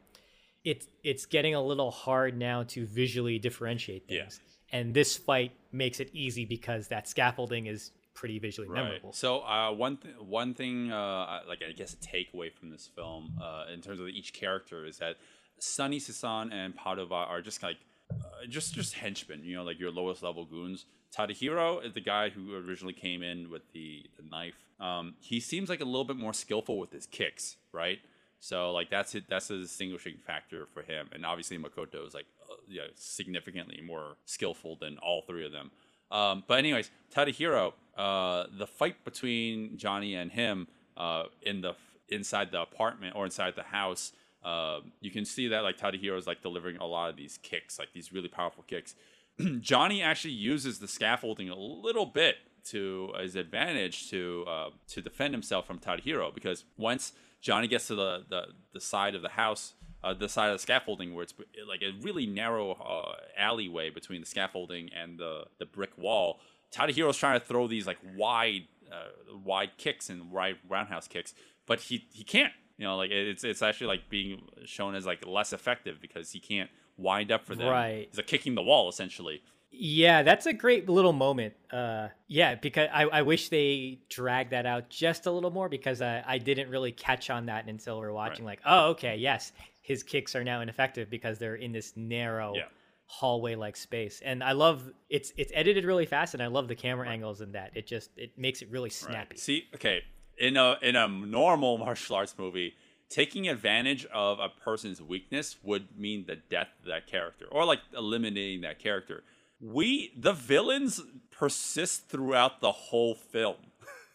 it's it's getting a little hard now to visually differentiate Yeah. And this fight makes it easy because that scaffolding is pretty visually memorable. So uh, one th- one thing, uh, like I guess a takeaway from this film, uh, in terms of each character, is that Sonny Sison and Padova are just like uh, just just henchmen. You know, like your lowest level goons. Tadahiro is the guy who originally came in with the, the knife. Um, he seems like a little bit more skillful with his kicks, right? So like that's it. That's a distinguishing factor for him. And obviously Makoto is like uh, yeah, significantly more skillful than all three of them. Um, but anyways, Tadahiro, uh, the fight between Johnny and him uh, in the inside the apartment or inside the house, uh, you can see that like Tadahiro is like delivering a lot of these kicks, like these really powerful kicks. Johnny actually uses the scaffolding a little bit to his advantage to uh, to defend himself from Tadahiro because once Johnny gets to the the, the side of the house, uh, the side of the scaffolding where it's like a really narrow uh, alleyway between the scaffolding and the the brick wall, Tadahiro's trying to throw these like wide uh, wide kicks and wide roundhouse kicks, but he he can't. You know, like it's it's actually like being shown as like less effective because he can't wind up for them. Right. He's like kicking the wall essentially. Yeah, that's a great little moment. Uh, yeah, because I, I wish they dragged that out just a little more because I, I didn't really catch on that until we are watching. Like, oh, okay, yes, his kicks are now ineffective because they're in this narrow Yeah. hallway-like space. And I love it's it's edited really fast, and I love the camera angles in that. It just it makes it really snappy. See, okay, in a in a normal martial arts movie, taking advantage of a person's weakness would mean the death of that character, or like eliminating that character. We the villains persist throughout the whole film.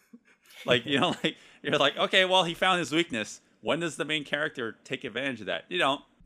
like you know, like you're like, okay, well, he found his weakness. When does the main character take advantage of that? You don't.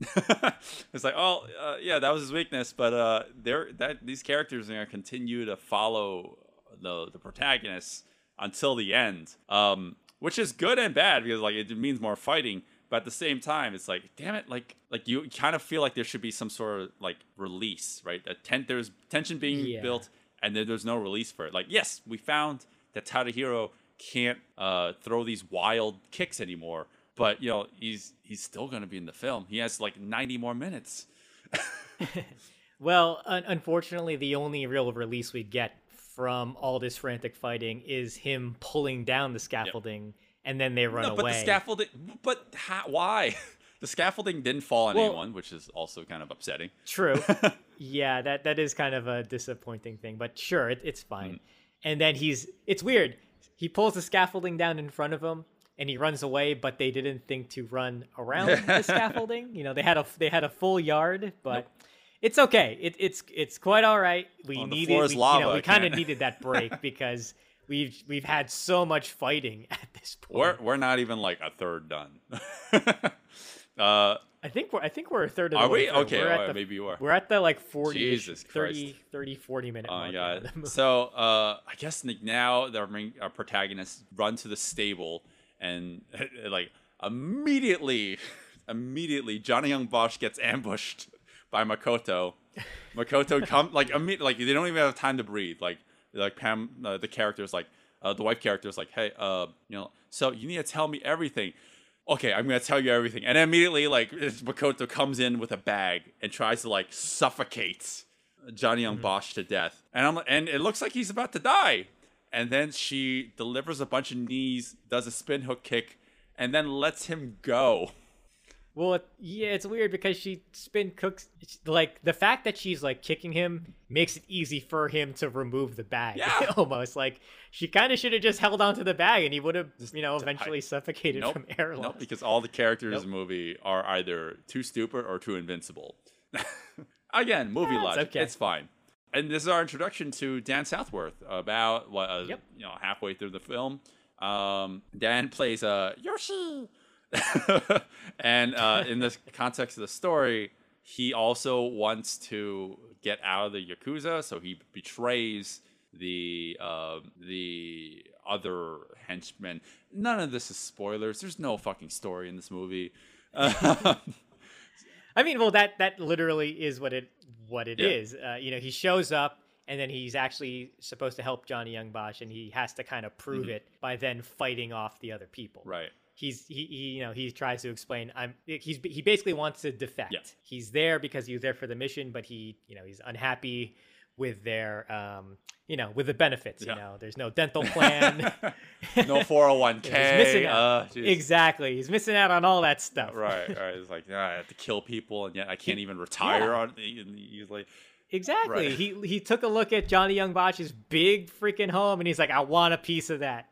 it's like, oh, uh, yeah, that was his weakness, but uh, they're that these characters are gonna continue to follow the the protagonists until the end, um, which is good and bad because like it means more fighting. But at the same time, it's like, damn it, like like you kind of feel like there should be some sort of like release, right? A ten- there's tension being Yeah. built, and then there's no release for it. Like, yes, we found that Tadahiro can't uh, throw these wild kicks anymore, but you know he's he's still gonna be in the film. He has like 90 more minutes. Well, un- unfortunately, the only real release we get from all this frantic fighting is him pulling down the scaffolding, and then they run No, away. but the scaffolding, but how, why? The scaffolding didn't fall on Well- anyone, which is also kind of upsetting. True. yeah, that that is kind of a disappointing thing, but sure, it, it's fine. Mm. And then he's it's weird. He pulls the scaffolding down in front of him and he runs away, but they didn't think to run around the scaffolding. You know, they had a they had a full yard, but it's okay. It, it's it's quite all right. We Oh, the needed floor is we, you know, we kind of needed that break because we've we've had so much fighting at this point. We're we're not even like a third done. uh, I think we're I think we're a third of the Are way we? through. Okay, we're alright, at the, maybe you are. We're at the like 40 Jesus 30 30 40 minute Oh my mark now of god. So uh I guess Nick now our main our protagonists run to the stable and like immediately immediately Johnny Young Bosch gets ambushed by Makoto. Makoto come like imme- like they don't even have time to breathe. Like like Pam uh, the character's like uh, the wife character's like, "Hey, uh, you know, so you need to tell me everything." Okay, I'm gonna tell you everything. And immediately, like Makoto comes in with a bag and tries to like suffocate Johnny Young Bosch to death, and I'm and it looks like he's about to die. And then she delivers a bunch of knees, does a spin hook kick, and then lets him go. Well, yeah, it's weird because she spin cooks like the fact that she's like kicking him makes it easy for him to remove the bag. Yeah. almost like she kind of should have just held onto the bag and he would have, you know, eventually suffocated Nope, from air loss. nope, because all the characters in the movie are either too stupid or too invincible. Again, movie Yeah, it's logic. okay. It's fine. And this is our introduction to Dan Southworth. About what, uh, Yep. you know, halfway through the film, um, Dan plays uh, Yoshi, and uh, in the context of the story, he also wants to get out of the yakuza, so he betrays the um the other henchmen. None of this is spoilers. There's no fucking story in this movie. I mean, well, that that literally is what it what it Yeah. is. Uh, you know, he shows up and then he's actually supposed to help Johnny Young Bosch, and he has to kind of prove it by then fighting off the other people. Mm-hmm. right. He's he, he you know he tries to explain I'm he's he basically wants to defect. Yeah. He's there because he was there for the mission, but he you know he's unhappy with their um you know with the benefits. Yeah. You know, there's no dental plan. No 401k. He's missing out. uh, exactly. He's missing out on all that stuff. Right, right. It's like yeah, I have to kill people, and yet I can't even retire on. He's like, Exactly. Right. He he took a look at Johnny Young Bosch's big freaking home and he's like, I want a piece of that.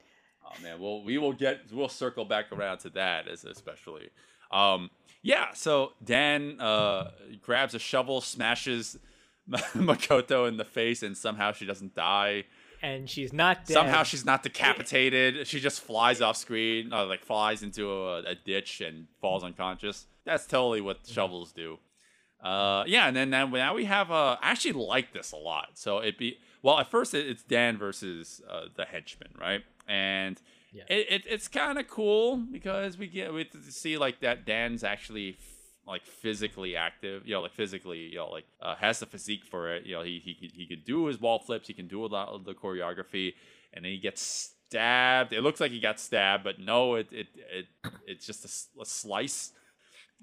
oh man, well, we will get, we'll circle back around to that as especially. Um, yeah. So Dan uh, grabs a shovel, smashes Makoto in the face, and somehow she doesn't die. And she's not dead. Somehow she's not decapitated. She just flies off screen, uh, like flies into a, a ditch and falls unconscious. That's totally what shovels do. Uh, yeah, and then now, now we have. Uh, I actually like this a lot. So it be well at first it, it's Dan versus uh, the henchman, right? And Yeah. it, it it's kind of cool because we get we to see like that Dan's actually like physically active, you know, like physically, you know, like uh, has the physique for it. You know, he he could- he could do his wall flips, he can do a lot of the choreography, and then he gets stabbed. It looks like he got stabbed, but no, it it, it it's just a slice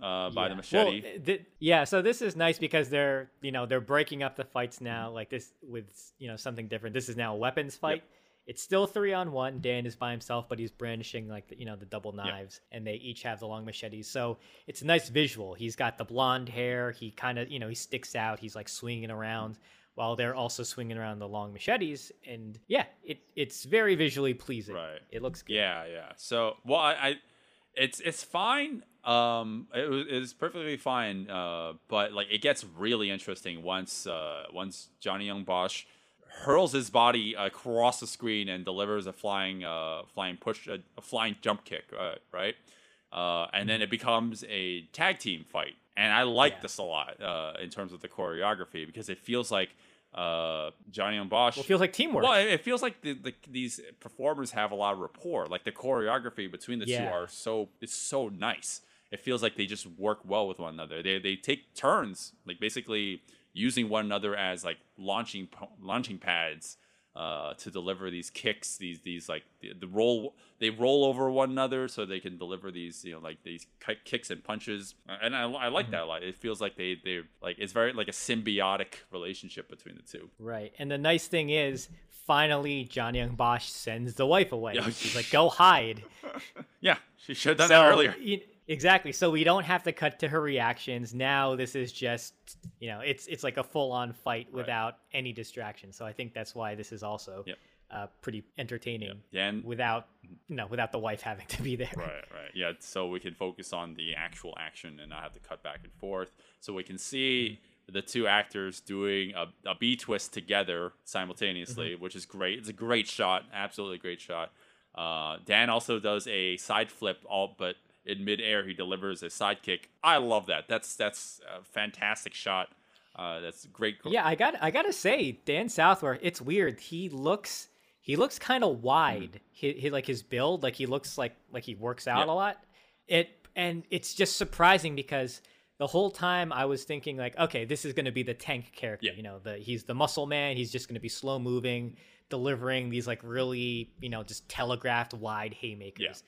uh, by the machete. Well, th- yeah, so this is nice because they're you know they're breaking up the fights now like this with you know something different. This is now a weapons fight. It's still three on one. Dan is by himself, but he's brandishing like the, you know the double knives, and they each have the long machetes. So it's a nice visual. He's got the blonde hair. He kind of you know he sticks out. He's like swinging around while they're also swinging around the long machetes. And yeah, it it's very visually pleasing. Right. It looks good. Yeah, yeah. So, well, I, I it's it's fine. Um, it was it's perfectly fine. Uh, but like it gets really interesting once uh once Johnny Young Bosch hurls his body across the screen and delivers a flying uh flying push a, a flying jump kick uh, right uh and then it becomes a tag team fight and I like Yeah. this a lot uh, in terms of the choreography because it feels like uh, Johnny and Bosch. Well, it feels like teamwork. Well, it, it feels like the, the, these performers have a lot of rapport. Like the choreography between the two are so it's so nice. It feels like they just work well with one another. They they take turns, like basically using one another as like launching launching pads uh, to deliver these kicks. These these like the, the roll they roll over one another so they can deliver these you know like these kicks and punches. Uh, And I, I like that a lot. It feels like they they like it's very like a symbiotic relationship between the two. Right. And the nice thing is, finally, Johnny Young Bosch sends the wife away. She's like, go hide. Yeah, she should have done so, that earlier. y- exactly. So we don't have to cut to her reactions. Now this is just, you know, it's it's like a full on fight without any distraction. So I think that's why this is also Yep. uh, pretty entertaining Yeah, and without, you know, without the wife having to be there. Right, right. Yeah, so we can focus on the actual action and not have to cut back and forth. So we can see the two actors doing a, a B twist together simultaneously, which is great. It's a great shot, absolutely great shot. Uh, Dan also does a side flip, all but in midair he delivers a side kick. I love that. That's that's a fantastic shot. Uh, that's great. Yeah, I got I gotta say, Dan Southworth, it's weird. He looks he looks kind of wide. He, he like his build, like he looks like like he works out Yeah. a lot. It and it's just surprising because the whole time I was thinking like, okay, this is gonna be the tank character. Yeah. You know, the he's the muscle man. He's just gonna be slow moving, delivering these like really you know just telegraphed wide haymakers.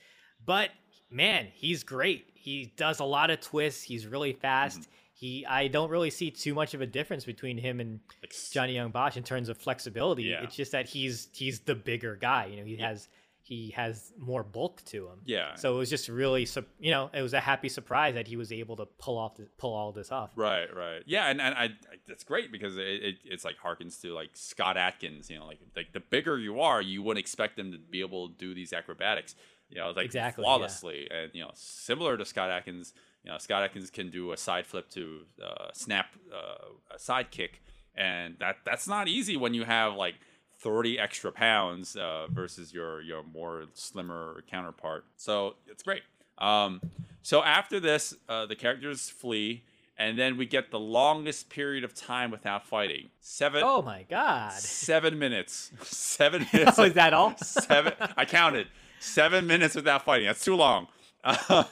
But man, he's great. He does a lot of twists. He's really fast. Mm-hmm. He, I don't really see too much of a difference between him and Like, Johnny Young Bosch in terms of flexibility. Yeah. It's just that he's he's the bigger guy. You know, he has he has more bulk to him. Yeah. So it was just really, you know, it was a happy surprise that he was able to pull off the, pull all this off. Right, right, yeah, and, and I, I that's great because it, it it's like harkens to like Scott Adkins, you know, like like the bigger you are, you wouldn't expect them to be able to do these acrobatics, you know, like Exactly, yeah. flawlessly, and you know, similar to Scott Adkins, you know, Scott Adkins can do a side flip to uh, snap uh, a side kick, and that that's not easy when you have like. 30 extra pounds uh, versus your your more slimmer counterpart. So it's great. Um, so after this, uh, the characters flee, and then we get the longest period of time without fighting. Seven. Oh my god! Seven minutes. Seven minutes. Oh, is that all? seven. I counted. Seven minutes without fighting. That's too long. Uh,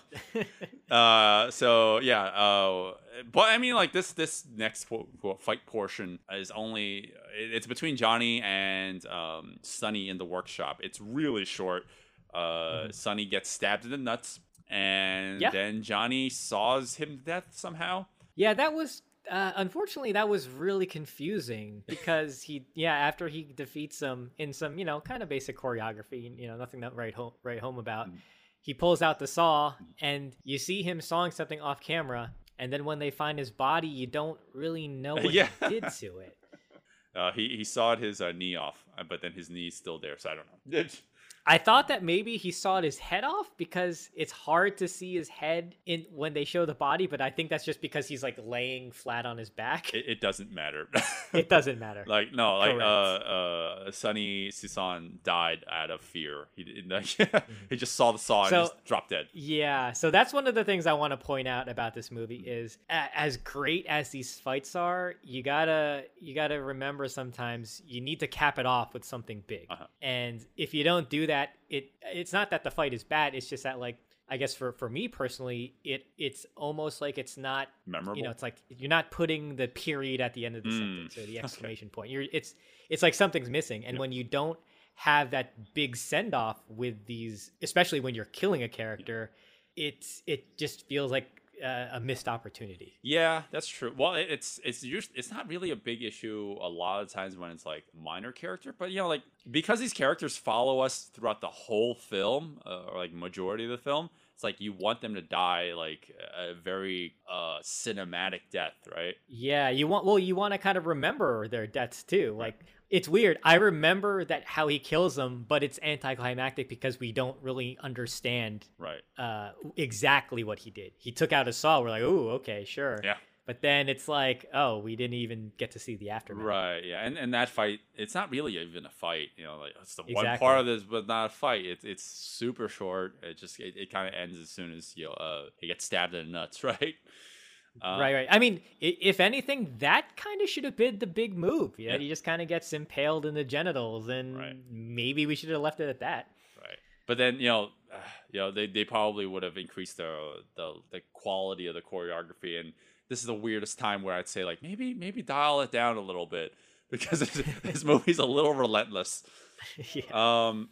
uh, so yeah. Uh, but I mean, like this this next po- po- fight portion is only it- it's between Johnny and um, Sonny in the workshop. It's really short. Uh, Sonny gets stabbed in the nuts, and Yeah. then Johnny saws him to death somehow. Yeah, that was uh, unfortunately that was really confusing because he yeah after he defeats him in some you know kind of basic choreography you know nothing to write home write home about he pulls out the saw and you see him sawing something off camera and then when they find his body you don't really know what Yeah. he did to it Uh, he he sawed his uh, knee off, uh, but then his knee's still there, so I don't know. I thought that maybe he sawed his head off because it's hard to see his head in when they show the body, but I think that's just because he's like laying flat on his back. it, it doesn't matter. It doesn't matter. like no, like Correct. uh, uh, Sonny Sison died out of fear. He like, he just saw the saw and So- just dropped dead. Yeah, so that's one of the things I want to point out about this movie is a- as great as these fights are, you gotta you gotta remember sometimes you need to cap it off with something big, Uh-huh. and if you don't do that, it it's not that the fight is bad. It's just that like I guess for for me personally, it it's almost like it's not Memorable. you know it's like you're not putting the period at the end of the Mm, sentence or the exclamation point. You're it's it's like something's missing. And when you don't have that big send off with these especially when you're killing a character it's it just feels like uh, a missed opportunity Yeah, that's true. Well, it, it's it's just it's not really a big issue a lot of times when it's like minor character, but you know, like because these characters follow us throughout the whole film, uh, or like majority of the film, it's like you want them to die like a very uh cinematic death, right? yeah you want well you want to kind of remember their deaths too like it's weird i remember that how he kills them but it's anticlimactic because we don't really understand Right. uh, exactly what he did. He took out a saw. We're like, oh, okay, sure. Yeah. But then it's like, oh, we didn't even get to see the aftermath. Right. Yeah. And and that fight, it's not really even a fight. You know, like it's the one part of this, but not a fight. It's it's super short. It just it, it kind of ends as soon as you know uh, he gets stabbed in the nuts, right? Uh, right, right. I mean, if anything, that kind of should have been the big move. You know, Yeah. he just kind of gets impaled in the genitals, and Right. maybe we should have left it at that. Right. But then you know, uh, you know, they, they probably would have increased the, the the quality of the choreography, and this is the weirdest time where I'd say like maybe maybe dial it down a little bit because this, this movie's a little relentless. yeah. Um,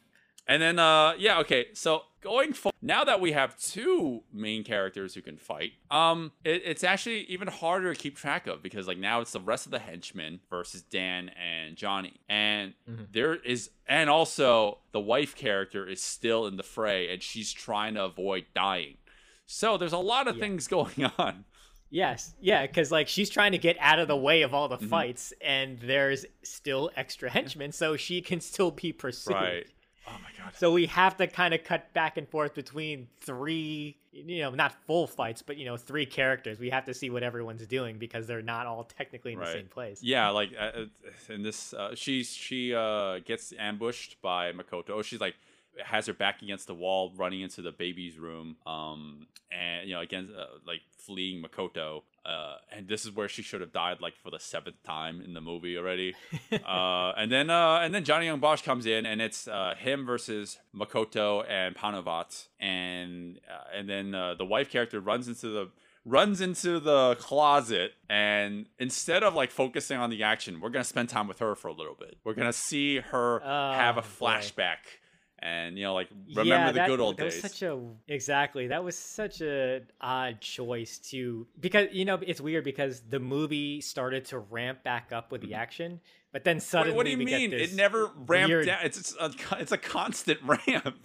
and then uh, yeah, okay. So going forward, now that we have two main characters who can fight, um, it, it's actually even harder to keep track of because like now it's the rest of the henchmen versus Dan and Johnny, and there is, and also the wife character is still in the fray, and she's trying to avoid dying. So there's a lot of things going on. Yes, yeah, because like she's trying to get out of the way of all the Mm-hmm. fights, and there's still extra henchmen, so she can still be pursued. Right. Oh my god. So we have to kind of cut back and forth between three, you know, not full fights, but you know, three characters. We have to see what everyone's doing because they're not all technically in the same place. Yeah, like uh, uh, in this, uh, she she uh, gets ambushed by Makoto. Oh, she's like has her back against the wall, running into the baby's room, um, and you know, against uh, like fleeing Makoto. Uh, and this is where she should have died, like for the seventh time in the movie already. uh, and then uh, and then Johnny Young Bosch comes in, and it's uh, him versus Makoto and Panuvat, and uh, and then uh, the wife character runs into the runs into the closet and instead of like focusing on the action we're gonna spend time with her for a little bit we're gonna see her have a flashback. boy. And you know like remember yeah, the good old that days was such a exactly that was such a odd choice to because you know it's weird because the movie started to ramp back up with the mm-hmm. action, but then Wait, suddenly what do you mean? It never ramped weird- down. It's it's a, it's a constant ramp.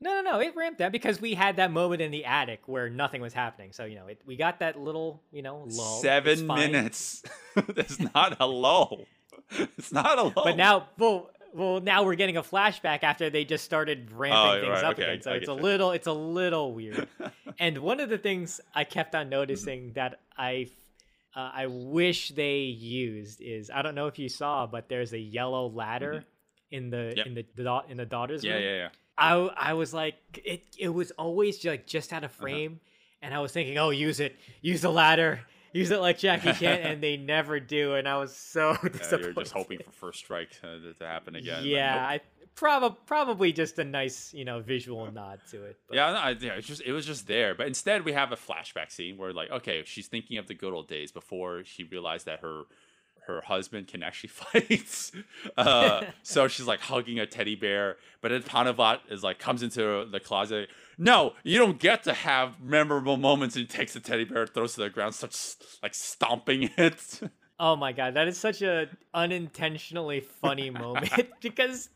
No, no, no. It ramped down because we had that moment in the attic where nothing was happening. So you know, it, we got that little, you know, lull. Seven minutes. That's not a lull. It's not a lull. But now, well, well, now we're getting a flashback after they just started ramping Oh, things right, up okay, again. So I it's a you. little, it's a little weird. and one of the things I kept on noticing Mm-hmm. that I, uh, I wish they used is I don't know if you saw, but there's a yellow ladder in the Mm-hmm. Yep. in the da- in the daughter's yeah room. yeah yeah I I was like it it was always like just out of Uh-huh. frame, and I was thinking, oh, use it, use the ladder, use it like Jackie Chan, and they never do, and I was so disappointed. you're just hoping for first strike uh, to, to happen again Yeah, nope. I probably probably just a nice you know visual nod to it. But Yeah, no, I, yeah, it's just it was just there. But instead, we have a flashback scene where like, okay, she's thinking of the good old days before she realized that her her husband can actually fight. uh, so she's like hugging a teddy bear, but then Panuvat is like comes into the closet. No, you don't get to have memorable moments. And he takes the teddy bear, throws it to the ground, starts like stomping it. Oh my god, that is such a unintentionally funny moment because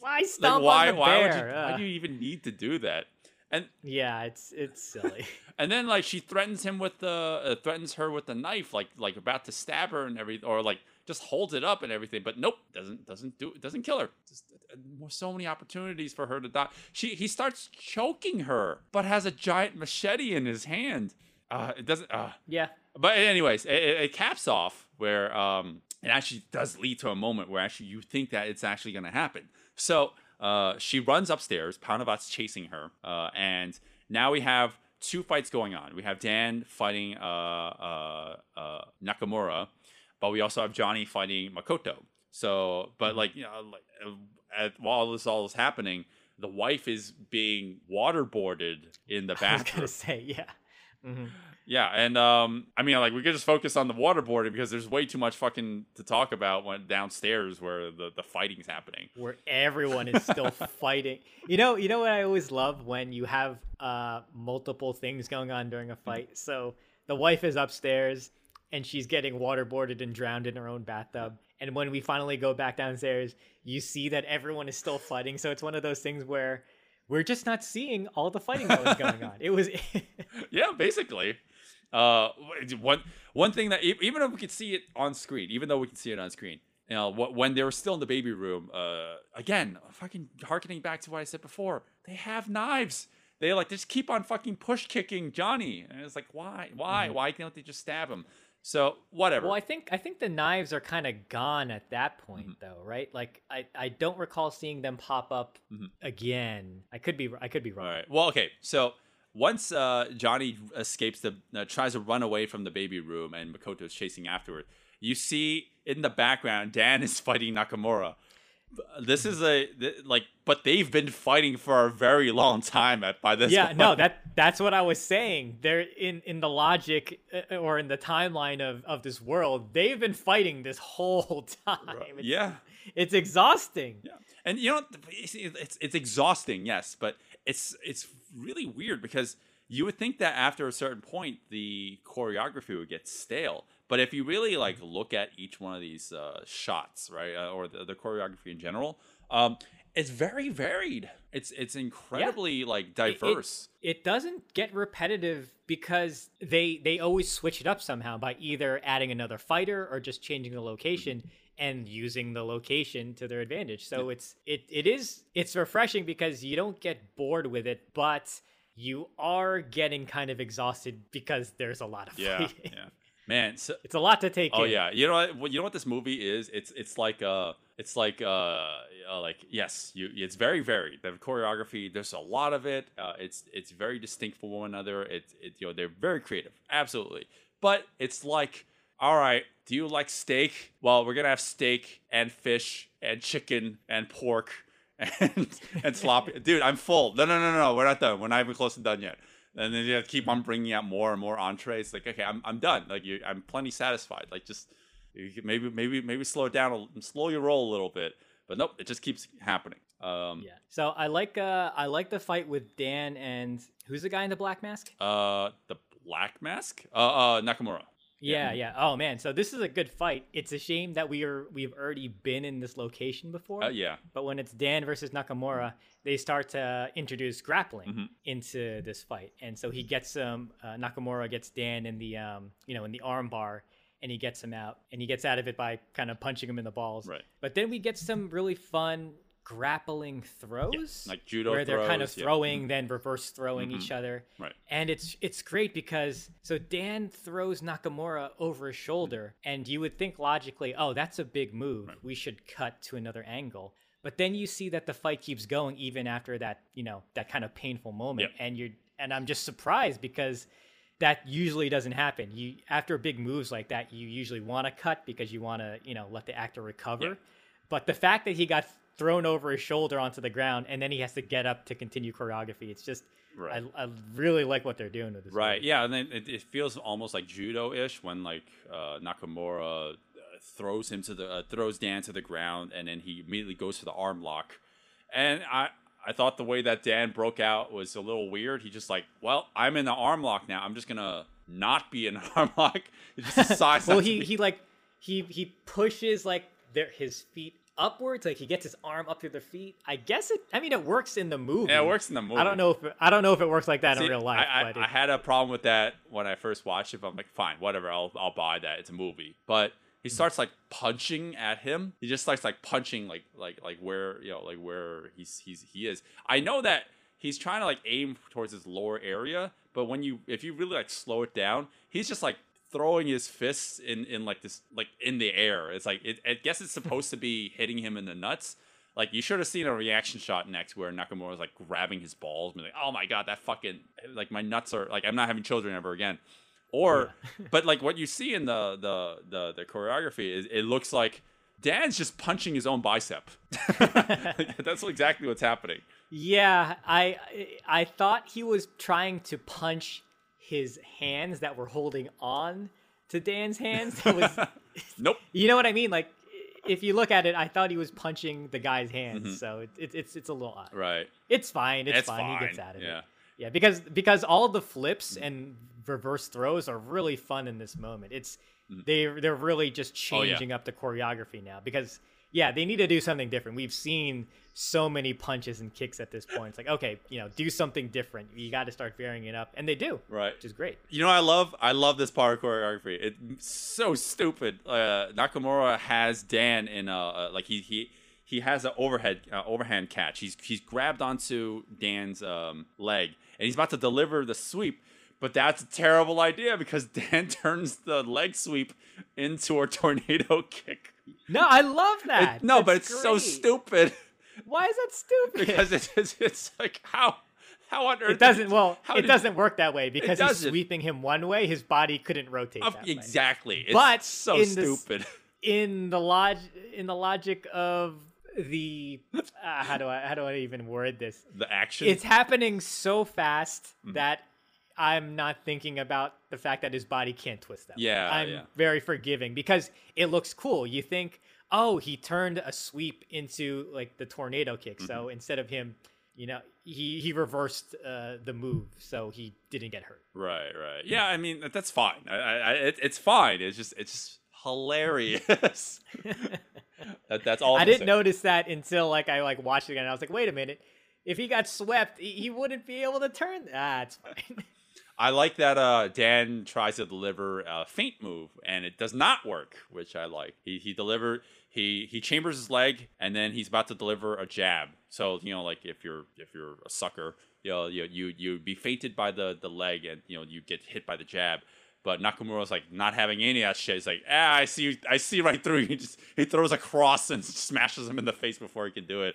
why like, why? on the Why would you? Why do you even need to do that? And yeah, it's it's silly. And then like she threatens him with the uh, threatens her with the knife, like like about to stab her and everything, or like just holds it up and everything. But nope, doesn't doesn't do it. Doesn't kill her. Just, uh, so many opportunities for her to die. She he starts choking her, but has a giant machete in his hand. Uh, it doesn't. Uh, yeah, but anyways, it, it, it caps off where um it actually does lead to a moment where actually you think that it's actually going to happen. So uh, she runs upstairs. Panuvat's chasing her, uh, and now we have two fights going on. We have Dan fighting uh, uh, uh, Nakamura, but we also have Johnny fighting Makoto. So, but like you know, like at, while this all is happening, the wife is being waterboarded in the bathroom. I was gonna say yeah. hmm Yeah, and um, I mean, like we could just focus on the waterboarding because there's way too much fucking to talk about when downstairs where the the fighting's happening. where everyone is still fighting. You know, you know what I always love when you have uh multiple things going on during a fight. So the wife is upstairs and she's getting waterboarded and drowned in her own bathtub. And when we finally go back downstairs, you see that everyone is still fighting. So it's one of those things where we're just not seeing all the fighting that was going on. It was Yeah, basically. Uh, one one thing that even if we could see it on screen, even though we can see it on screen, you know, wh- when they were still in the baby room, uh, again, fucking harkening back to what I said before, they have knives. They like just keep on fucking push kicking Johnny, and it's like, why, why, why can't they just stab him? So whatever. Well, I think I think the knives are kind of gone at that point, though, right? Like I, I don't recall seeing them pop up again. I could be I could be wrong. All right. Well, okay. So once uh, Johnny escapes the uh, tries to run away from the baby room and Makoto is chasing afterward, you see in the background Dan is fighting Nakamura. This is a th- like, but they've been fighting for a very long time at by this. yeah point. no that that's what i was saying they're in in the logic uh, or in the timeline of of this world they've been fighting this whole time it's, yeah. it's exhausting Yeah, and you know it's, it's it's exhausting, yes, but it's it's really weird because you would think that after a certain point the choreography would get stale. But if you really like look at each one of these uh, shots, right, uh, or the, the choreography in general, um, it's very varied. It's it's incredibly like It- it- diverse. It, doesn't get repetitive because they they always switch it up somehow by either adding another fighter or just changing the location and using the location to their advantage. So it's it it is it's refreshing because you don't get bored with it, but you are getting kind of exhausted because there's a lot of yeah, fighting. yeah, man. So, It's a lot to take Oh in. yeah, you know what? You know what this movie is? It's it's like uh, it's like uh, uh like yes, you. It's very varied. The choreography, there's a lot of it. Uh, it's it's very distinct from one another. It's it, you know they're very creative, absolutely. But it's like, all right, do you like steak? Well, we're gonna have steak and fish and chicken and pork and and sloppy. Dude, I'm full. No, no, no, no. We're not done. We're not even close to done yet. And then you have to keep on bringing out more and more entrees. Like, okay, I'm, I'm done. Like, you, I'm plenty satisfied. Like, just maybe maybe maybe slow it down, slow your roll a little bit. But nope, it just keeps happening. Um, Yeah. So I like uh I like the fight with Dan and who's the guy in the black mask? Uh, the Black Mask. Uh, uh Nakamura. Yeah, yeah. Oh man, so this is a good fight. It's a shame that we are we've already been in this location before. Uh, yeah. But when it's Dan versus Nakamura, they start to introduce grappling Mm-hmm. into this fight, and so he gets um uh, Nakamura gets Dan in the um you know in the arm bar, and he gets him out, and he gets out of it by kind of punching him in the balls. Right. But then we get some really fun grappling throws, like judo where they're kind of throws, yeah. throwing, mm-hmm. then reverse throwing each mm-hmm. other. Right. And it's it's great because so Dan throws Nakamura over his shoulder, and you would think logically, oh, that's a big move. We should cut to another angle. But then you see that the fight keeps going even after that, you know, that kind of painful moment, Yep. and you're and I'm just surprised because that usually doesn't happen. You after big moves like that, you usually want to cut because you want to, you know, let the actor recover. Yeah. But the fact that he got thrown over his shoulder onto the ground and then he has to get up to continue choreography, it's just Right. I, I really like what they're doing with this. Right. movie. Yeah, and then it, it feels almost like judo-ish when like uh, Nakamura uh, throws him to the uh, throws Dan to the ground, and then he immediately goes for the arm lock. And I I thought the way that Dan broke out was a little weird. He just like, well, I'm in the arm lock now. I'm just gonna not be in an arm lock. Just decides. Well, he he like he he pushes like their his feet upwards, like he gets his arm up through their feet. I guess it. I mean, it works in the movie. Yeah, it works in the movie. I don't know if I don't know if it works like that See, in real life. I, I, but I had a problem with that when I first watched it. But I'm like, fine, whatever. I'll I'll buy that. It's a movie. But he starts like punching at him. He just starts like punching like like like where you know like where he's he's he is. I know that he's trying to like aim towards his lower area, but when you if you really like slow it down, he's just like throwing his fists in in like this like in the air. It's like it, I guess it's supposed to be hitting him in the nuts. Like you should have seen a reaction shot next where Nakamura was like grabbing his balls and be like, "Oh my god, that fucking like my nuts are like I'm not having children ever again." Or, but like what you see in the the the, the choreography is it looks like Dan's just punching his own bicep. That's exactly what's happening. yeah, I I thought he was trying to punch his hands that were holding on to Dan's hands. It was, Nope. you know what I mean? Like if you look at it, I thought he was punching the guy's hands. Mm-hmm. So it, it, it's it's a little odd. Right. It's fine. It's, It's fine. He gets fine, out of yeah. it. Yeah, because because all the flips and reverse throws are really fun in this moment. It's they they're really just Mm. Oh, yeah. changing up the choreography now because yeah, they need to do something different. We've seen so many punches and kicks at this point. It's like, okay, you know, do something different. You got to start varying it up. And they do. Right. Which is great. You know, I love I love this part of choreography. It's so stupid. Uh, Nakamura has Dan in a like he he he has an overhead uh, overhand catch. He's he's grabbed onto Dan's um, leg and he's about to deliver the sweep. But that's a terrible idea because Dan turns the leg sweep into a tornado kick. No, I love that. It- no, but it's so stupid Why is that stupid? because it's, it's it's like how how on earth? It doesn't. Well, it did- doesn't work that way because he's sweeping him one way. His body couldn't rotate Of- that way. exactly. It's But so in the stupid. in the log in the logic of the uh, how do I how do I even word this? the action. It's happening so fast Mm-hmm. that I'm not thinking about the fact that his body can't twist that. way. Yeah, I'm yeah. very forgiving because it looks cool. You think, oh, he turned a sweep into like the tornado kick. Mm-hmm. So instead of him, you know, he he reversed uh, the move, so he didn't get hurt. Right, right. Yeah, I mean that- that's fine. I, I, it, it's fine. It's just it's just hilarious. that, that's all. I didn't say. notice that until like I like watched it again. I was like, wait a minute. If he got swept, he, he wouldn't be able to turn. Ah, it's fine. I like that uh, Dan tries to deliver a feint move and it does not work, which I like. He he delivered he he chambers his leg and then he's about to deliver a jab. So you know, like if you're if you're a sucker, you know, you you you be fainted by the the leg and you know you get hit by the jab. But Nakamura's like not having any of that shit. He's like, ah, I see, I see right through. He just he throws a cross and smashes him in the face before he can do it.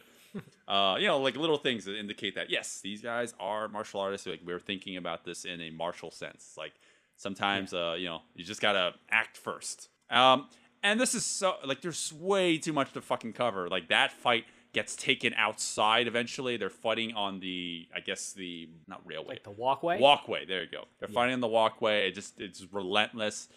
Uh, you know, like little things that indicate that yes, these guys are martial artists. Like we're thinking about this in a martial sense. Like sometimes, uh, you know, you just gotta act first. Um, and this is so like there's way too much to fucking cover. Like that fight gets taken outside eventually. They're fighting on the, I guess the not railway, like the walkway. walkway. There you go. They're fighting on the walkway. It just it's relentless.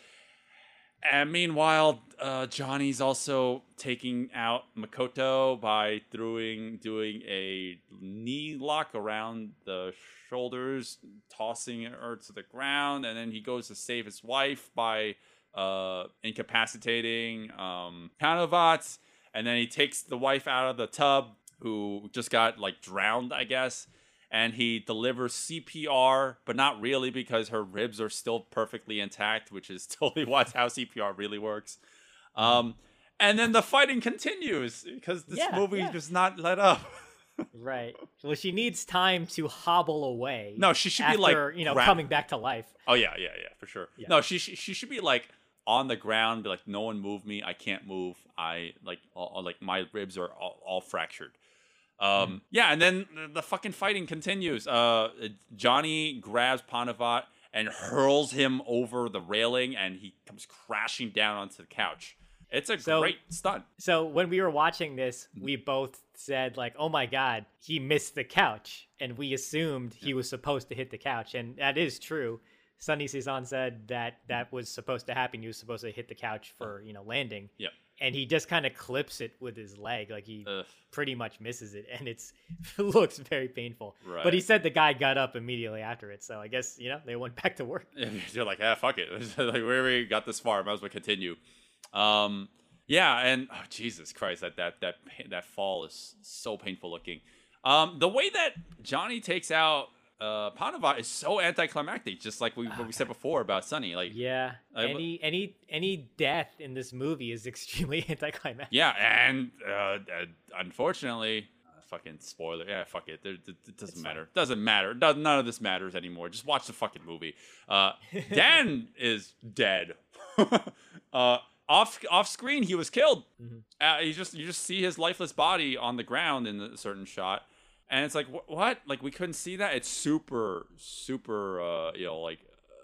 And meanwhile, uh, Johnny's also taking out Makoto by throwing, doing a knee lock around the shoulders, tossing her to the ground, and then he goes to save his wife by uh, incapacitating um, and then he takes the wife out of the tub, who just got like drowned, I guess and he delivers CPR, but not really because her ribs are still perfectly intact, which is totally what how CPR really works. Um, and then the fighting continues because this Yeah, movie yeah. does not let up. Right. Well, she needs time to hobble away. No, she should be, like, you know gra- coming back to life. Oh yeah, yeah, yeah, for sure. Yeah. No, she, she she should be like on the ground, be like, no one move me, I can't move, I like all, all- like my ribs are all, all fractured. Um, yeah, and then the, the fucking fighting continues. Uh, Johnny grabs Panuvat and hurls him over the railing, and he comes crashing down onto the couch. It's a So- great stunt. So when we were watching this, Mm-hmm. we both said like, "Oh my god, he missed the couch," and we assumed he was supposed to hit the couch, and that is true. Sonny Sison said that that was supposed to happen. He was supposed to hit the couch for you know landing. Yep. And he just kind of clips it with his leg, like he Ugh. pretty much misses it, and it's it looks very painful. Right. But he said the guy got up immediately after it, so I guess you know they went back to work. they're like, ah, fuck it. like, we already got this far. Might as well continue. Um, yeah, and oh, Jesus Christ, that that that that fall is so painful looking. Um, the way that Johnny takes out uh Panuvat is so anticlimactic, just like we what we said before about Sunny. Like, yeah. I- any any any death in this movie is extremely anticlimactic. Yeah, and uh, uh, unfortunately. uh, Fucking spoiler, yeah. Fuck it. There, it, it doesn't matter. Doesn't matter. Does, none of this matters anymore. Just watch the fucking movie. Uh, Dan is dead. uh, off off screen, he was killed. Uh, you just you just see his lifeless body on the ground in a certain shot, and it's like wh- what? Like we couldn't see that. It's super super uh, you know like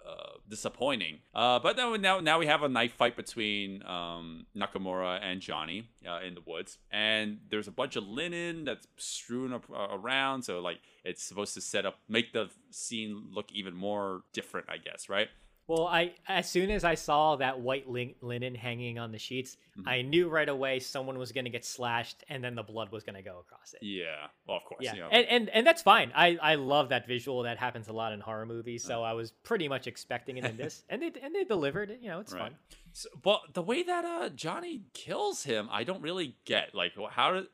uh, disappointing. Uh, but now now now we have a knife fight between um, Nakamura and Johnny uh, in the woods, and there's a bunch of linen that's strewn up, uh, around. So like it's supposed to set up make the scene look even more different, I guess, right? Well, I as soon as I saw that white lin- linen hanging on the sheets, Mm-hmm. I knew right away someone was going to get slashed, and then the blood was going to go across it. Yeah. Well, of course. Yeah, know. and, and and that's fine. I I love that visual. That happens a lot in horror movies, so I was pretty much expecting it in this, and they and they delivered it. You know, it's Right. fun. So, but the way that uh Johnny kills him, I don't really get. Like, how did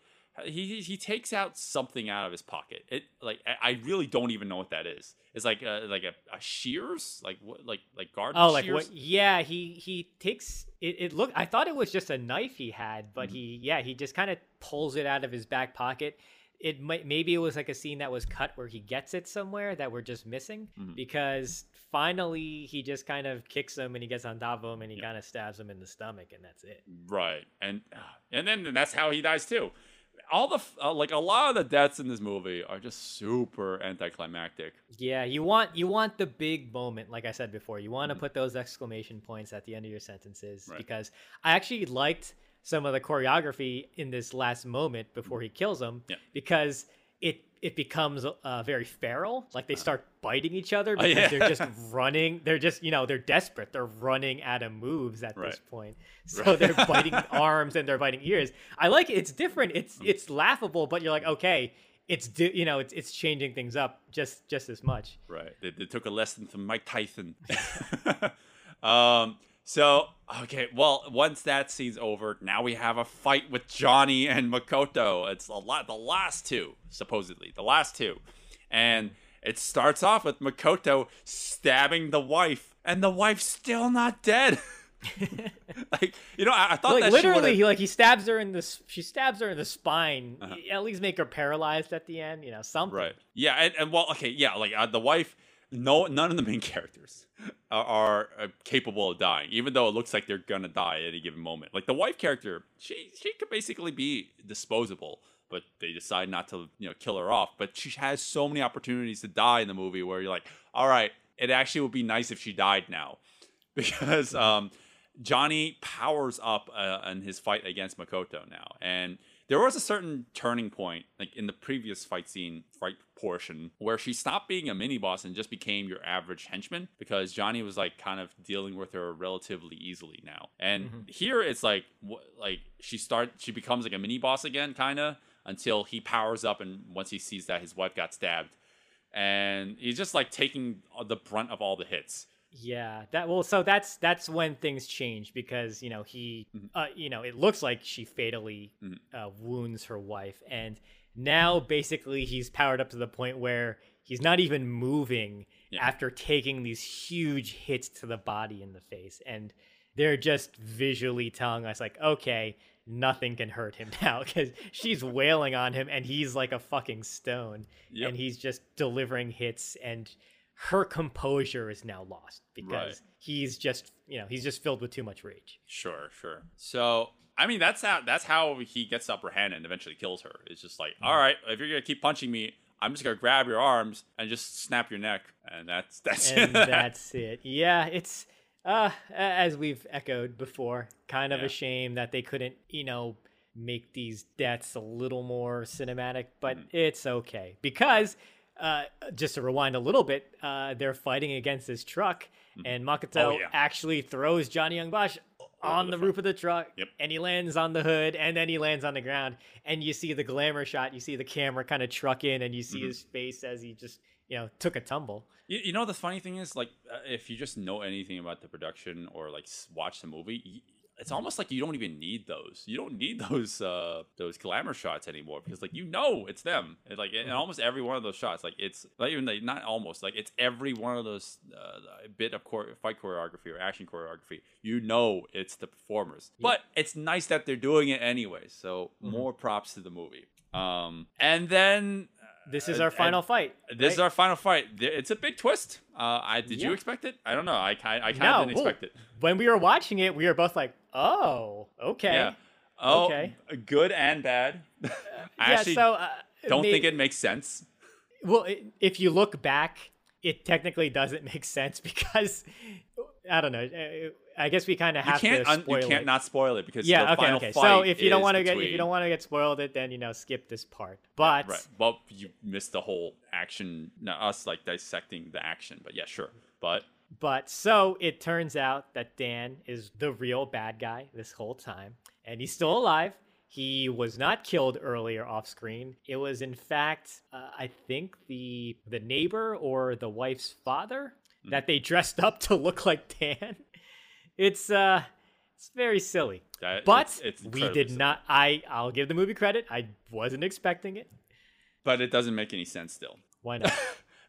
he he- takes out something out of his pocket? It like I, I really don't even know what that is. It's like a, like a, a shears, like what like like garden. Oh, like what? Yeah, he he takes it. It looked. I thought it was just a knife he had, Mm-hmm. but he yeah he just kind of pulls it out of his back pocket. It might maybe it was like a scene that was cut where he gets it somewhere that we're just missing Mm-hmm. because finally he just kind of kicks him and he gets on top of him and he kind of stabs him in the stomach and that's it. Right, and and then that's how he dies too. All the uh, like a lot of the deaths in this movie are just super anticlimactic. Yeah, you want you want the big moment, like I said before. You want to put those exclamation points at the end of your sentences Mm-hmm. Right. because I actually liked some of the choreography in this last moment before he kills him Yeah. because it it becomes uh, very feral. Like they start biting each other because Uh. Oh, yeah. they're just running. They're just you know they're desperate. They're running out of moves at this point. So they're biting arms and they're biting ears. I like it. It's different. It's Mm. it's laughable, but you're like okay. It's you know it's it's changing things up just just as much. Right. They, they took a lesson from Mike Tyson. um. So okay. Well, once that scene's over, now we have a fight with Johnny and Makoto. It's a lot. The last two, supposedly, the last two, and it starts off with Makoto stabbing the wife, and the wife's still not dead. like you know, I, I thought like that literally he like he stabs her in the she stabs her in the spine Uh-huh. at least make her paralyzed at the end you know something Right. Yeah, and, and well, okay, yeah, like uh, the wife. No, none of the main characters are, are uh, capable of dying, even though it looks like they're gonna die at any given moment. Like the wife character, she she could basically be disposable, but they decide not to, you know, kill her off. But she has so many opportunities to die in the movie where you're like, all right, it actually would be nice if she died now, because um, Johnny powers up uh, in his fight against Makoto now, and there was a certain turning point, like in the previous fight scene, fight portion, where she stopped being a mini boss and just became your average henchman because Johnny was like kind of dealing with her relatively easily now. And mm-hmm. here it's like, wh- like she start, she becomes like a mini boss again, kind of until he powers up and once he sees that his wife got stabbed, and he's just like taking the brunt of all the hits. Yeah that well so that's that's when things change because you know he Mm-hmm. uh you know it looks like she fatally uh, wounds her wife and now basically he's powered up to the point where he's not even moving Yeah. after taking these huge hits to the body and the face and they're just visually telling us like okay nothing can hurt him now because she's wailing on him and he's like a fucking stone Yep. and he's just delivering hits and her composure is now lost because Right. he's just you know he's just filled with too much rage Sure, sure. So I mean that's how that's how he gets the upper hand and eventually kills her. It's just like, all right, if you're gonna keep punching me, I'm just gonna grab your arms and just snap your neck, and that's that's and it. that's it yeah it's uh as we've echoed before kind of Yeah. a shame that they couldn't you know make these deaths a little more cinematic but Mm-hmm. it's okay because uh, just to rewind a little bit, uh, they're fighting against this truck, and Makoto Oh, yeah. actually throws Johnny Young Bosch on the the, roof of the truck, Yep. and he lands on the hood, and then he lands on the ground, and you see the glamour shot. You see the camera kind of truck in, and you Mm-hmm. see his face as he just you know took a tumble. You, you know the funny thing is, like, uh, if you just know anything about the production or like watch the movie, y- it's almost like you don't even need those. You don't need those uh those glamour shots anymore because like you know it's them. It, like in almost every one of those shots, like it's not even like, not almost like it's every one of those uh, bit of chore- fight choreography or action choreography. You know it's the performers, but it's nice that they're doing it anyway. So more props to the movie. Um, and then This is our final fight. this is our final fight. It's a big twist. Uh, I did you expect it? I don't know. I kind I kind no, of didn't expect it. when we were watching it, we were both like, "Oh, okay." Yeah. Oh, Okay. good and bad. I yeah. actually so uh, don't think it makes sense. Well, if you look back, it technically doesn't make sense because I don't know. I guess we kind of have to un- spoil you can't it. not spoil it because yeah. the Okay. final Okay. So if you don't want to get if you don't want to get spoiled, it then you know skip this part. But right, well, you missed the whole action. Not us like dissecting the action, but yeah, sure. But But so it turns out that Dan is the real bad guy this whole time, and he's still alive. He was not killed earlier off screen. It was, in fact, uh, I think the the neighbor or the wife's father that they dressed up to look like Dan. It's uh, it's very silly. But it's, it's we did not. I I'll give the movie credit. I wasn't expecting it. but it doesn't make any sense still. Why not?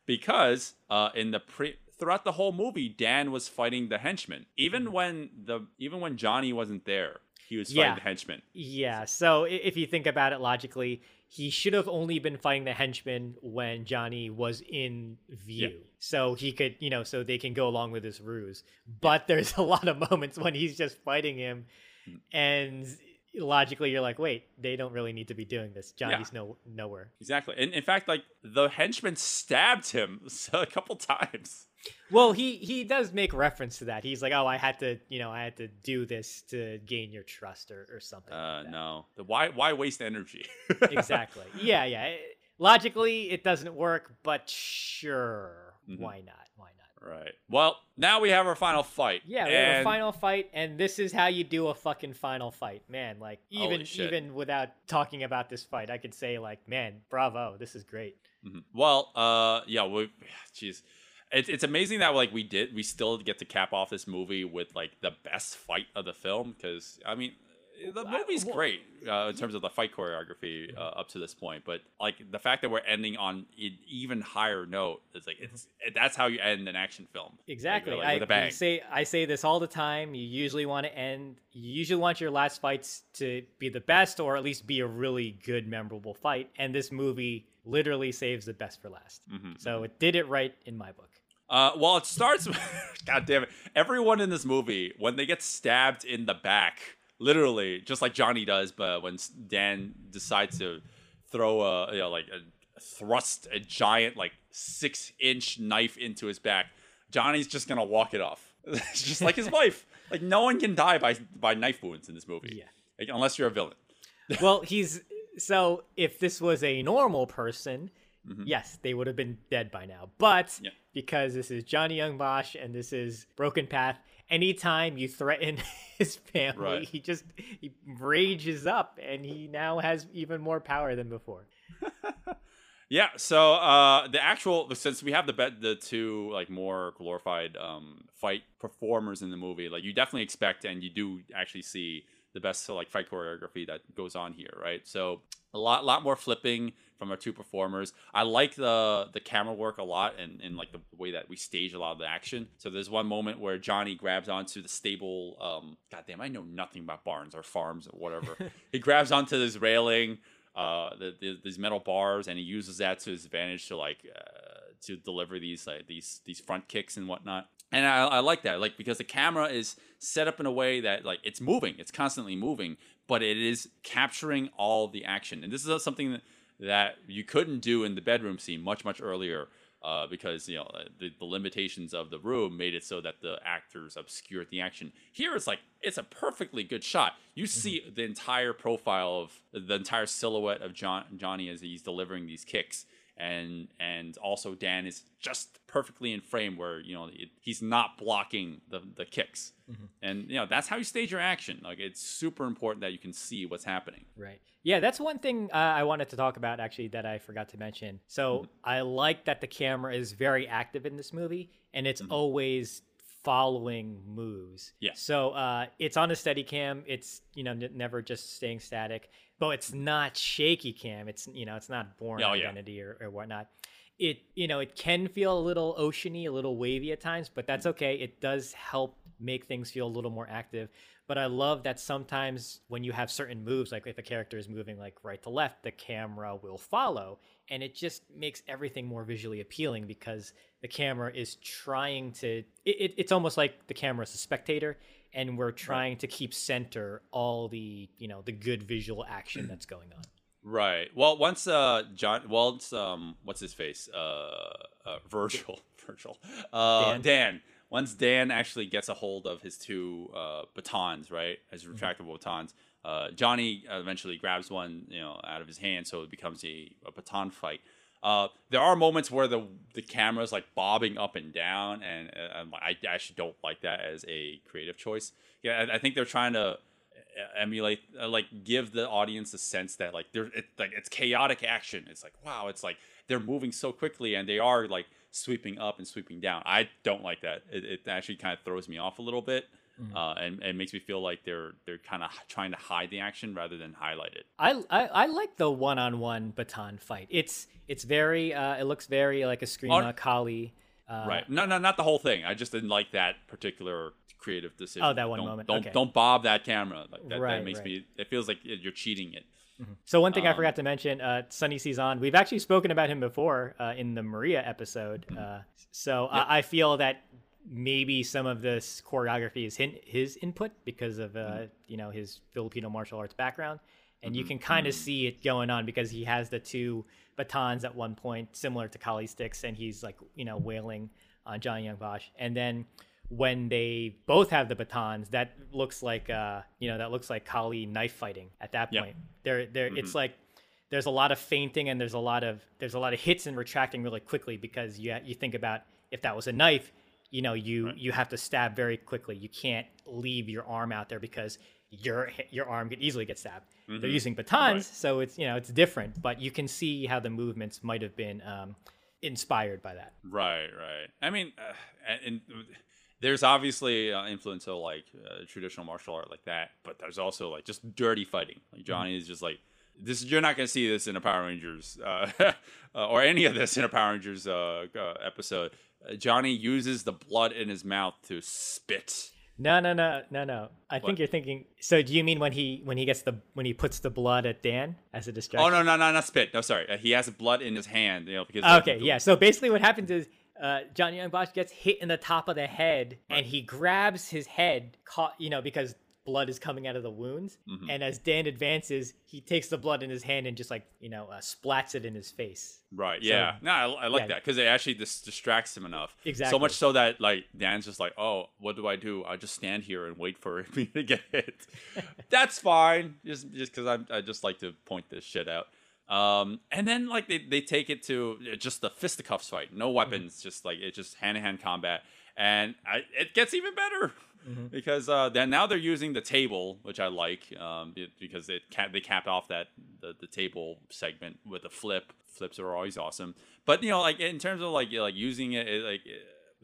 because uh, in the pre throughout the whole movie, Dan was fighting the henchman. Mm-hmm. Even when the even when Johnny wasn't there, he was fighting Yeah. the henchman. Yeah, so if you think about it logically, he should have only been fighting the henchman when Johnny was in view. So he could, you know, so they can go along with his ruse. But there's a lot of moments when he's just fighting him Hmm. and logically you're like, wait, they don't really need to be doing this. Johnny's no nowhere. Exactly. And in fact, like the henchman stabbed him a couple times. Well, he he does make reference to that. He's like, oh, I had to, you know, I had to do this to gain your trust or, or something. Uh, like no. The, why why waste energy? exactly. Yeah, yeah. It- logically, it doesn't work, but sure, Mhm. why not? Why not? Right. Well, now we have our final fight. Yeah, we have a final fight, and this is how you do a fucking final fight, man. Like even even without talking about this fight, I could say like, man, bravo, this is great. Mhm. Well, uh, yeah, we, jeez, it's it's amazing that like we did, we still get to cap off this movie with like the best fight of the film because I mean, the movie's great uh, in terms of the fight choreography uh, up to this point, but like the fact that we're ending on an even higher note is like it's that's how you end an action film. Exactly. like, I with a bang. Say I say this all the time. You usually want to end. You usually want your last fights to be the best, or at least be a really good, memorable fight. And this movie literally saves the best for last. Mm-hmm, So it did it right in my book. Uh, well, it starts. God damn it! Everyone in this movie, when they get stabbed in the back, literally, just like Johnny does, but when Dan decides to throw a, you know, like a thrust a giant like six inch knife into his back, Johnny's just gonna walk it off, It's just like his wife. Like no one can die by by knife wounds in this movie, Yeah. like, unless you're a villain. well, he's so if this was a normal person, Mm-hmm. yes, they would have been dead by now. But Yeah. because this is Johnny Young Bosch and this is Broken Path, anytime you threaten his family, Right. he just he rages up and he now has even more power than before. Yeah, so uh, the actual since we have the bet the two like more glorified um, fight performers in the movie, like you definitely expect and you do actually see the best so, like fight choreography that goes on here, right? So a lot lot more flipping from our two performers. I like the the camera work a lot and, and like the way that we stage a lot of the action. So there's one moment where Johnny grabs onto the stable. Um, God damn, I know nothing about barns or farms or whatever. he grabs onto this railing uh, the, the, these metal bars, and he uses that to his advantage to like uh, to deliver these like these these front kicks and whatnot. And I, I like that, like because the camera is set up in a way that like it's moving, it's constantly moving, but it is capturing all the action. And this is something that, that you couldn't do in the bedroom scene much much earlier. Uh, because you know the, the limitations of the room made it so that the actors obscured the action. Here it's like it's a perfectly good shot. You see the entire profile of the entire silhouette of John, Johnny as he's delivering these kicks, and and also Dan is just perfectly in frame where you know it, he's not blocking the the kicks, mm-hmm. and you know that's how you stage your action. Like it's super important that you can see what's happening. Right. Yeah, that's one thing uh, I wanted to talk about actually that I forgot to mention. So mm-hmm. I like that the camera is very active in this movie and it's mm-hmm. always following moves. Yeah. So uh, it's on a steady cam. It's you know n- never just staying static, but it's not shaky cam. It's you know it's not born Oh, yeah. identity or, or whatnot. It you know it can feel a little oceany, a little wavy at times, but that's okay. It does help make things feel a little more active. But I love that sometimes when you have certain moves, like if a character is moving like right to left, the camera will follow, and it just makes everything more visually appealing because the camera is trying to. It, it, it's almost like the camera is a spectator, and we're trying to keep center all the you know the good visual action that's going on. Right. Well, once uh John, once um, what's his face? Uh, uh Virgil, Virgil, uh, Dan. Dan. Once Dan actually gets a hold of his two uh batons, right, his Mm-hmm. retractable batons, uh, Johnny eventually grabs one, you know, out of his hand, so it becomes a, a baton fight. Uh, there are moments where the the camera's like bobbing up and down, and, uh, I'm- I actually don't like that as a creative choice. Yeah, I, I think they're trying to emulate uh, like give the audience a sense that like they're it, like it's chaotic action it's like wow it's like they're moving so quickly and they are like sweeping up and sweeping down i don't like that it, it actually kind of throws me off a little bit uh, and, and makes me feel like they're they're kind of trying to hide the action rather than highlight it I, I I like the one-on-one baton fight. It's it's very uh, it looks very like a Eskrima Are- Kali. Uh, right no no not the whole thing i just didn't like that particular creative decision Oh, that one don't, moment. don't Okay. don't bob that camera like that, that makes right. me it feels like you're cheating it So one thing I Um, forgot to mention, uh, Sonny Sison, we've actually spoken about him before uh, in the Maria episode. Mm-hmm. Uh, so I, I feel that maybe some of this choreography is his input because of uh, Mm-hmm. you know his Filipino martial arts background, and you can kind of see it going on because he has the two batons at one point, similar to Kali sticks, and he's like you know wailing on Johnny Young Bosch, and then when they both have the batons, that looks like uh you know that looks like Kali knife fighting at that point. There, there, it's like there's a lot of feinting and there's a lot of there's a lot of hits and retracting really quickly because you you think about if that was a knife, you know you you have to stab very quickly. You can't leave your arm out there because your your arm could easily get stabbed. They're using batons, so it's you know it's different, but you can see how the movements might have been um, inspired by that. Right, right. I mean, uh, and, and there's obviously uh, influence of like uh, traditional martial art like that, but there's also like just dirty fighting. Like Johnny is just like this. You're not gonna see this in a Power Rangers uh, uh, or any of this in a Power Rangers uh, uh, episode. Uh, Johnny uses the blood in his mouth to spit. No, no, no, no, no. I What? think you're thinking. So, do you mean when he when he gets the when he puts the blood at Dan as a distraction? Oh no, no, no, not spit. No, sorry. Uh, he has blood in his hand. You know because Okay, yeah. So basically, what happens is uh, Johnny Young Bosch gets hit in the top of the head, and he grabs his head, caught you know, because blood is coming out of the wounds. Mm-hmm. And as Dan advances, he takes the blood in his hand and just like you know uh, splats it in his face. Right. Yeah. no, I, I like yeah. that because it actually dis- distracts him enough. Exactly. So much so that like Dan's just like, oh, what do I do? I just stand here and wait for me to get hit. That's fine. Just just because I I just like to point this shit out. Um, and then like they, they take it to just the fisticuffs fight, no weapons, just like it's just hand to hand combat, and I, it gets even better because uh, then now they're using the table, which I like um, be- because it cap- they capped off that the, the table segment with a flip. Flips are always awesome, but you know, like in terms of like like using it, it, like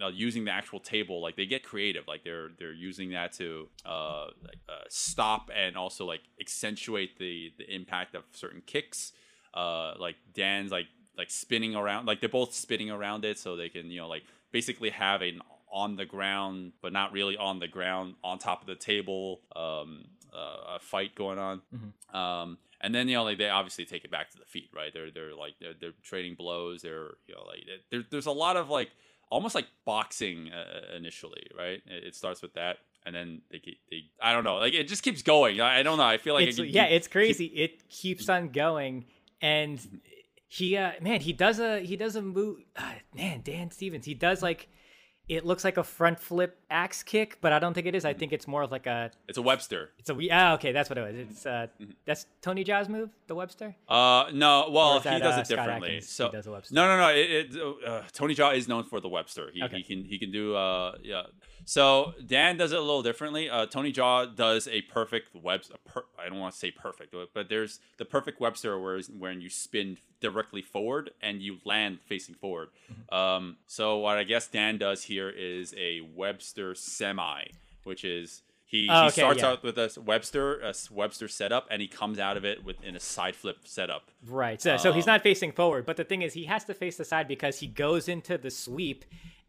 uh, using the actual table, like they get creative. Like they're they're using that to uh, like, uh, stop and also like accentuate the the impact of certain kicks. Uh, like Dan's like like spinning around, like they're both spinning around it, so they can you know like basically have an on the ground, but not really on the ground, on top of the table, um, uh, a fight going on. Um, and then you know like they obviously take it back to the feet, right? They're they're like they're, they're trading blows. They're you know like there, there's a lot of like almost like boxing uh, initially, right? It, it starts with that. And then they, keep, they, I don't know, like it just keeps going. I, I don't know. I feel like it's, it can yeah, keep- it's crazy. It keeps on going, and he, uh, man, he does a he does a move. Uh, man, Dan Stevens, he does like it looks like a front flip axe kick, but I don't think it is. I think it's more of like a It's a Webster. it's a we- ah okay, that's what it was. It's uh Mm-hmm. that's Tony Jaa's move, the Webster. Uh, no. Well, Or he that, does uh, it differently. Adkins? So He does a Webster. no, no, no. It, it, uh, Tony Jaa is known for the Webster. He, Okay. he can he can do uh yeah. So Dan does it a little differently. Uh, Tony Jaa does a perfect Webster. Per, I don't want to say perfect, but- but there's the perfect Webster where when you spin directly forward and you land facing forward. Mm-hmm. Um, so what I guess Dan does here is a Webster semi, which is. He, Oh, he okay, starts yeah. out with a Webster a Webster setup, and he comes out of it with in a side flip setup. Right. So so Um, he's not facing forward, but the thing is he has to face the side because he goes into the sweep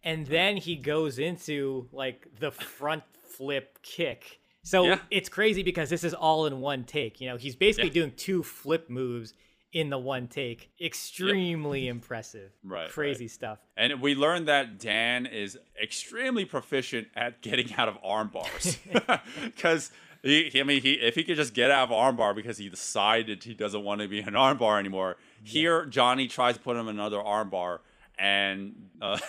and then he goes into like the front flip kick. So Yeah. it's crazy because this is all in one take. You know, he's basically Yeah. doing two flip moves in the one take. Extremely impressive. Right, Crazy right. stuff. And we learned that Dan is extremely proficient at getting out of arm bars. Because he, he- I mean, he if he could just get out of arm bar because he decided he doesn't want to be an arm bar anymore. Here, Johnny tries to put him in another arm bar, and uh,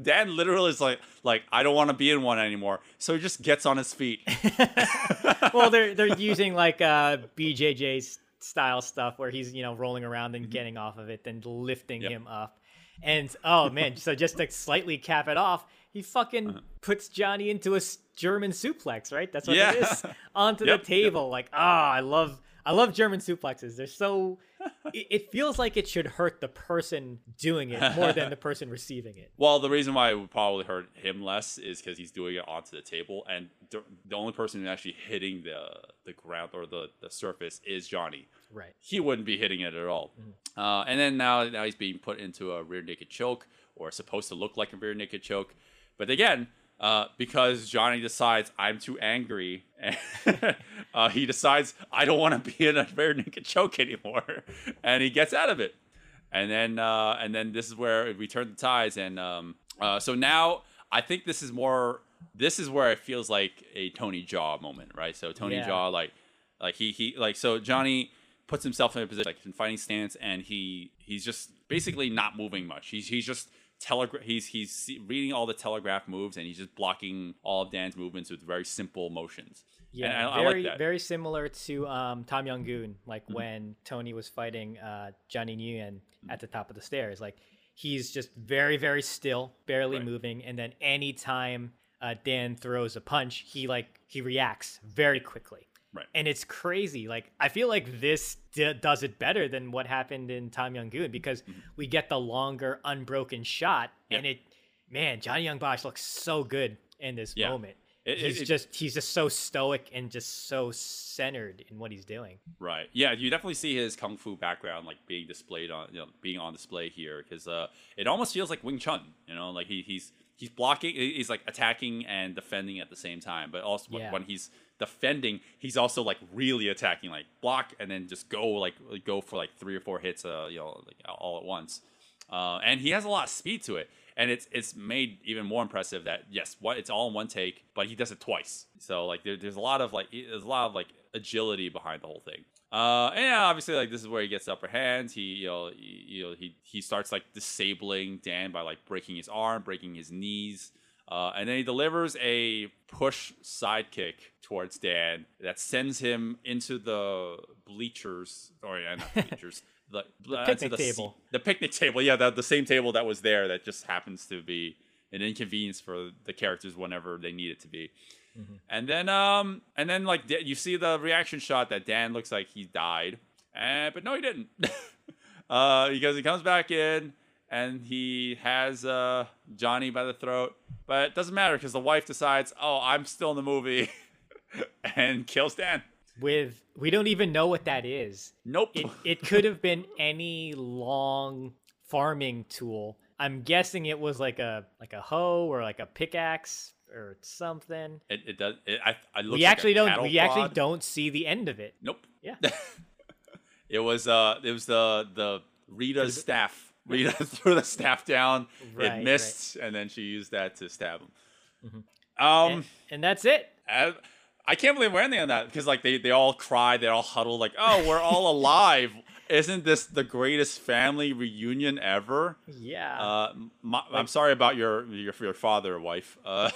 Dan literally is like, like I don't want to be in one anymore. So he just gets on his feet. well, they're they're using like uh BJJ style stuff where he's you know rolling around and getting off of it, then lifting Yep. him up. And oh man, so just to slightly cap it off, he fucking Uh-huh. puts Johnny into a German suplex, right? That's what Yeah. it is. Onto the table, like ah, I love I love German suplexes. They're so. it, it feels like it should hurt the person doing it more than the person receiving it. Well, the reason why it would probably hurt him less is because he's doing it onto the table, and the, the only person who's actually hitting the the ground or the, the surface is Johnny. Right. He wouldn't be hitting it at all. Uh, and then now, now he's being put into a rear naked choke, or supposed to look like a rear naked choke. But again, uh, because Johnny decides I'm too angry, uh, he decides I don't want to be in a rear naked choke anymore, and he gets out of it and then uh, and then this is where we turn the ties, and um, uh, so now I think this is more. This is where it feels like a Tony Jaa moment, right? So Tony Yeah. Jaa, like, like he he like so Johnny puts himself in a position like in fighting stance, and he he's just basically not moving much. He's he's just telegraph. He's he's reading all the telegraph moves, and he's just blocking all of Dan's movements with very simple motions. Yeah, and I, I very like that. Mm-hmm. very similar to um, Tom Yum Goong, like when Tony was fighting uh, Johnny Nguyen Mm-hmm. at the top of the stairs. Like he's just very very still, barely Right. moving, and then anytime uh, Dan throws a punch, he like he reacts very quickly. Right. And it's crazy. Like I feel like this d- does it better than what happened in Tom Yum Goong because we get the longer unbroken shot, Mm-hmm. Yeah. and it, man, Johnny Young Bosch looks so good in this Yeah. moment. It- he's it- just he's just so stoic and just so centered in what he's doing. Right. Yeah, you definitely see his kung fu background like being displayed on, you know, being on display here because uh, it almost feels like Wing Chun. You know, like he, he's he's blocking, he's like attacking and defending at the same time. But also Yeah. when he's defending, he's also like really attacking, like block and then just go like go for like three or four hits, uh, you know, like all at once. Uh, and he has a lot of speed to it. And it's it's made even more impressive that yes, what it's all in one take, but he does it twice. So like there, there's a lot of like there's a lot of like agility behind the whole thing. Uh, and yeah, obviously like this is where he gets the upper hand. He you know he, you know he he starts like disabling Dan by like breaking his arm, breaking his knees. Uh, and then he delivers a push sidekick towards Dan that sends him into the bleachers, or yeah, not bleachers, the, the picnic the, table. the picnic table. Yeah, the, the same table that was there that just happens to be an inconvenience for the characters whenever they need it to be. And then, um, and then like you see the reaction shot that Dan looks like he died, uh, but no, he didn't. uh, because he comes back in and he has uh Johnny by the throat, but it doesn't matter because the wife decides, oh, I'm still in the movie, and kills Dan. With we don't even know what that is. Nope. It it could have been any long farming tool. I'm guessing it was like a like a hoe or like a pickaxe or something. It, it does. It, I, I We like actually don't we actually don't see the end of it. Nope. Yeah. It was uh it was the the Rita's staff. Rita threw the staff down. Right, it right. missed, and then she used that to stab him. Um, and, and that's it. I, I can't believe we're ending on that because like they they all cried, they all huddled, like, oh, we're all alive. Isn't this the greatest family reunion ever? Yeah. Uh, my, I'm sorry about your your your father wife. Uh,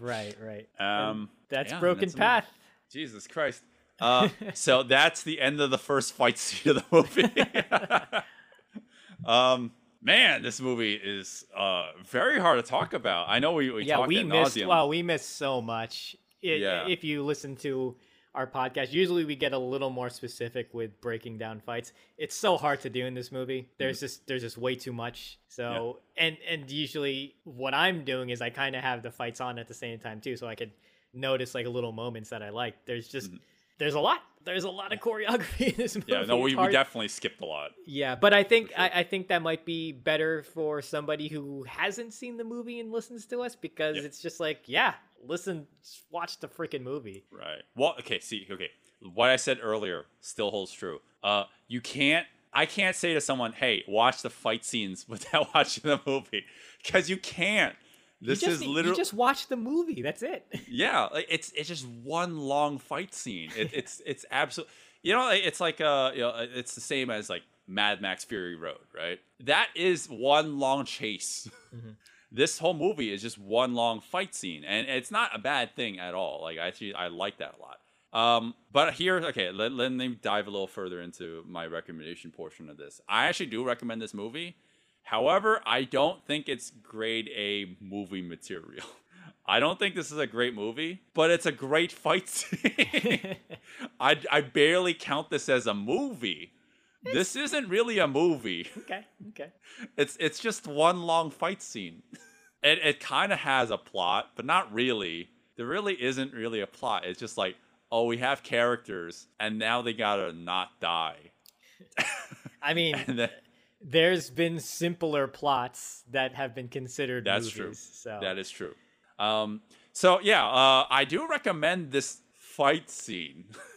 right, right. um, That's yeah, Broken that's amazing. Path. Jesus Christ. Uh, so that's the end of the first fight scene of the movie. Um, man, this movie is uh, very hard to talk about. I know we, we yeah, we missed. nauseam. Well, we missed so much. I- Yeah. If you listen to our podcast, usually we get a little more specific with breaking down fights. It's so hard to do in this movie. There's just there's just way too much. So and and usually what I'm doing is I kind of have the fights on at the same time too, so I could notice like little moments that I like. There's just there's a lot. There's a lot of choreography in this movie. Yeah, no, we, we definitely skipped a lot. yeah, but I think I, I think that might be better for somebody who hasn't seen the movie and listens to us because it's just like, yeah, listen, watch the freaking movie. Right. Well, okay, see, okay. What I said earlier still holds true. Uh, you can't, I can't say to someone, hey, watch the fight scenes without watching the movie because you can't. This just, is you literally just watch the movie. That's it. yeah it's it's just one long fight scene. It, it's it's absolute you know it's like uh you know it's the same as like mad max fury road right? That is one long chase. This whole movie is just one long fight scene and it's not a bad thing at all. Like I actually i like that a lot. Um but here okay let, let me dive a little further into my recommendation portion of this. I actually do recommend this movie However, I don't think it's grade A movie material. I don't think this is a great movie, but it's a great fight scene. I, I barely count this as a movie. This isn't really a movie. okay, okay. It's it's just one long fight scene. It it kind of has a plot, but not really. There really isn't really a plot. It's just like, oh, we have characters, and now they gotta not die. I mean, then, there's been simpler plots that have been considered That's movies. true. So That is true. Um, so yeah, uh, I do recommend this fight scene.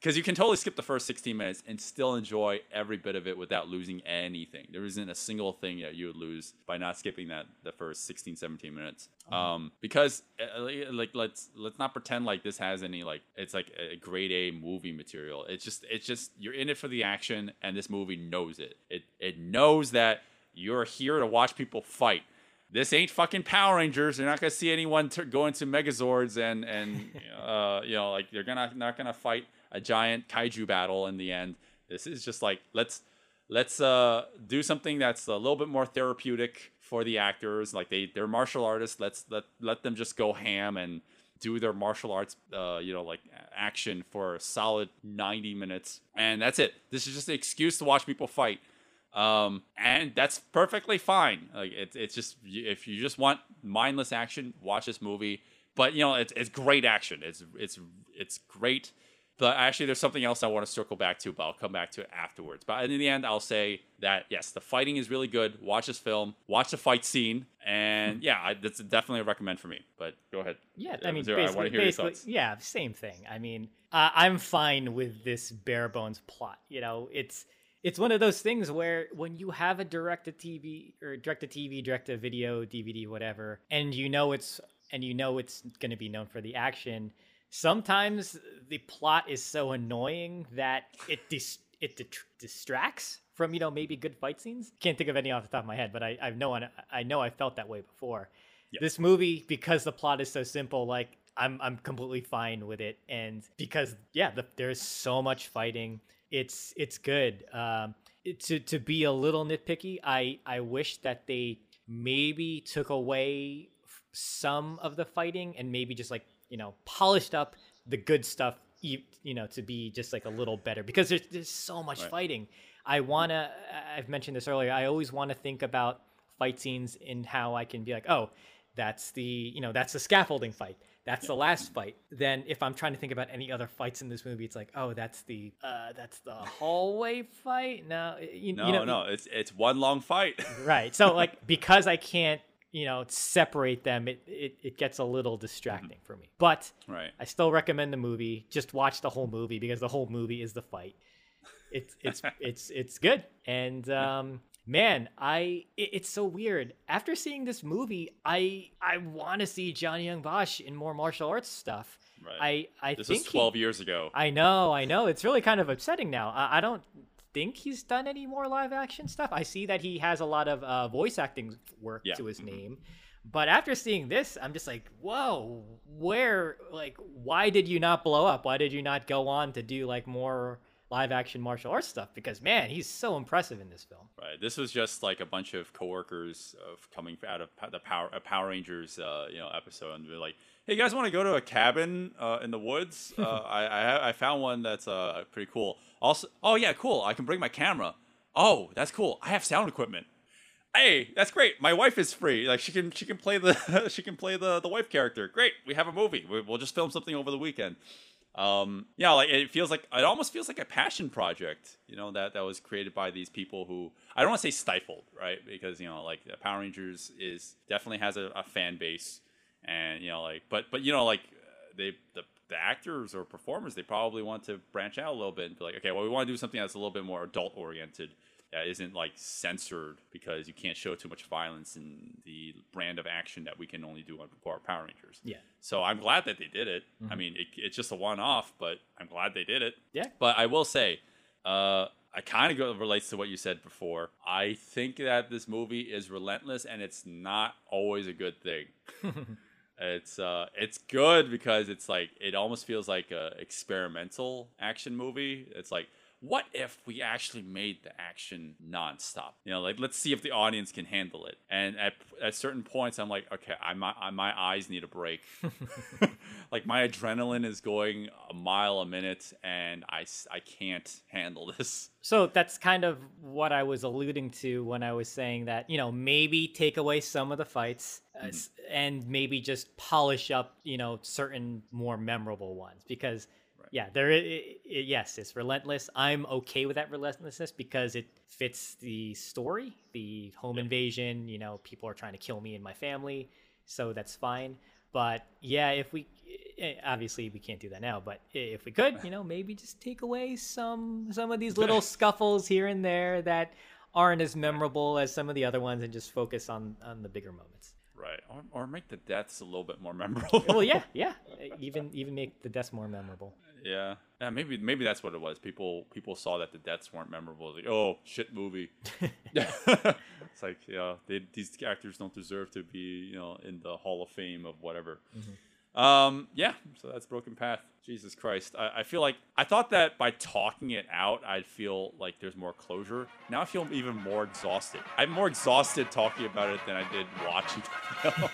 because you can totally skip the first 16 minutes and still enjoy every bit of it without losing anything. There isn't a single thing that you would lose by not skipping that the first 16, 17 minutes. Um, because uh, like let's let's not pretend like this has any like it's like a grade A movie material. It's just it's just you're in it for the action, and this movie knows it. It it knows that you're here to watch people fight. This ain't fucking Power Rangers. You're not gonna see anyone t- go into Megazords and and uh, you know like they're gonna not gonna fight a giant kaiju battle in the end. This is just like let's let's uh do something that's a little bit more therapeutic for the actors. Like they they're martial artists. Let's let let them just go ham and do their martial arts uh you know like action for a solid 90 minutes and that's it this is just an excuse to watch people fight um and that's perfectly fine like it's it's just if you just want mindless action watch this movie but you know it's it's great action it's it's it's great but actually there's something else i want to circle back to but i'll come back to it afterwards. But in the end i'll say that yes the fighting is really good. Watch this film. Watch the fight scene. And yeah I, that's definitely a recommend for me. But go ahead. Yeah, Uh, I mean, Zero, basically, want to hear your thoughts. yeah, same thing. I mean, uh, I'm fine with this bare bones plot. You know, it's it's one of those things where when you have a direct to TV or direct to TV, direct to video, DVD, whatever, and you know it's and you know it's going to be known for the action. Sometimes the plot is so annoying that it dis- it det- distracts from you know maybe good fight scenes. Can't think of any off the top of my head, but I I know I know I felt that way before. This movie, because the plot is so simple, like I'm I'm completely fine with it, and because yeah, the, there's so much fighting, it's it's good. Um, it- to to be a little nitpicky, I I wish that they maybe took away some of the fighting and maybe just like you know polished up the good stuff, you, you know, to be just like a little better because there's there's so much Right. fighting. I wanna. I've mentioned this earlier. I always want to think about fight scenes in how I can be like, oh, that's the you know that's the scaffolding fight. That's the last fight. Then if I'm trying to think about any other fights in this movie, it's like, oh, that's the uh, that's the hallway fight. No, you, no you know, no it's it's one long fight right. So like because I can't you know separate them, it it, it gets a little distracting for me. But right I still recommend the movie. Just watch the whole movie because the whole movie is the fight. It's it's it's it's good. And um man, I it, it's so weird. After seeing this movie, I I want to see Johnny Young Bosch in more martial arts stuff. Right. I I this was think he- 12 years ago I know, I know. It's really kind of upsetting now. I, I don't think he's done any more live action stuff. I see that he has a lot of uh, voice acting work Yeah. to his name. But after seeing this, I'm just like, whoa, where, like, why did you not blow up? Why did you not go on to do, like, more live action martial arts stuff? Because, man, he's so impressive in this film. Right. This was just like a bunch of coworkers of coming out of the Power Power Rangers, uh, you know, episode, and they're like, "Hey, you guys want to go to a cabin uh, in the woods? Uh, I I, I found one that's uh, pretty cool. Also, oh yeah, cool. I can bring my camera. Oh, that's cool. I have sound equipment. Hey, that's great. My wife is free. Like she can she can play the she can play the the wife character. Great. We have a movie. We- We'll just film something over the weekend." um yeah like it feels like it almost feels like a passion project you know that that was created by these people who i don't want to say stifled right because you know like power rangers is definitely has a, a fan base and you know like but but you know like they the, the actors or performers they probably want to branch out a little bit and be like okay well we want to do something that's a little bit more adult oriented that isn't like censored because you can't show too much violence in the brand of action that we can only do on Power Rangers. Yeah. So I'm glad that they did it. I mean, it, it's just a one-off, but I'm glad they did it. Yeah. But I will say, uh, I kind of relates to what you said before. I think that this movie is relentless, and it's not always a good thing. it's uh, it's good because it's like it almost feels like a experimental action movie. It's like. What if we actually made the action nonstop? You know, like let's see if the audience can handle it. And at, at certain points, I'm like, okay, I, my I, my eyes need a break. like my adrenaline is going a mile a minute, and I I can't handle this. So that's kind of what I was alluding to when I was saying that, you know, maybe take away some of the fights uh, s- and maybe just polish up, you know, certain more memorable ones because yeah, there i i yes, it's relentless. I'm okay with that relentlessness because it fits the story, the home invasion, you know, people are trying to kill me and my family, so that's fine. But yeah, if we eh, obviously we can't do that now, but if we could, you know, maybe just take away some some of these little scuffles here and there that aren't as memorable as some of the other ones, and just focus on on the bigger moments. Right, or, or make the deaths a little bit more memorable. Well, yeah, yeah, even even make the deaths more memorable. yeah, yeah. Maybe maybe that's what it was. People people saw that the deaths weren't memorable. Like, oh, shit movie. it's like, yeah, they, these actors don't deserve to be, you know, in the Hall of Fame of whatever. Mm-hmm. Um, yeah, so that's Broken Path. Jesus Christ. I, I feel like I thought that by talking it out, I'd feel like there's more closure. Now I feel even more exhausted. I'm more exhausted talking about it than I did watching the film.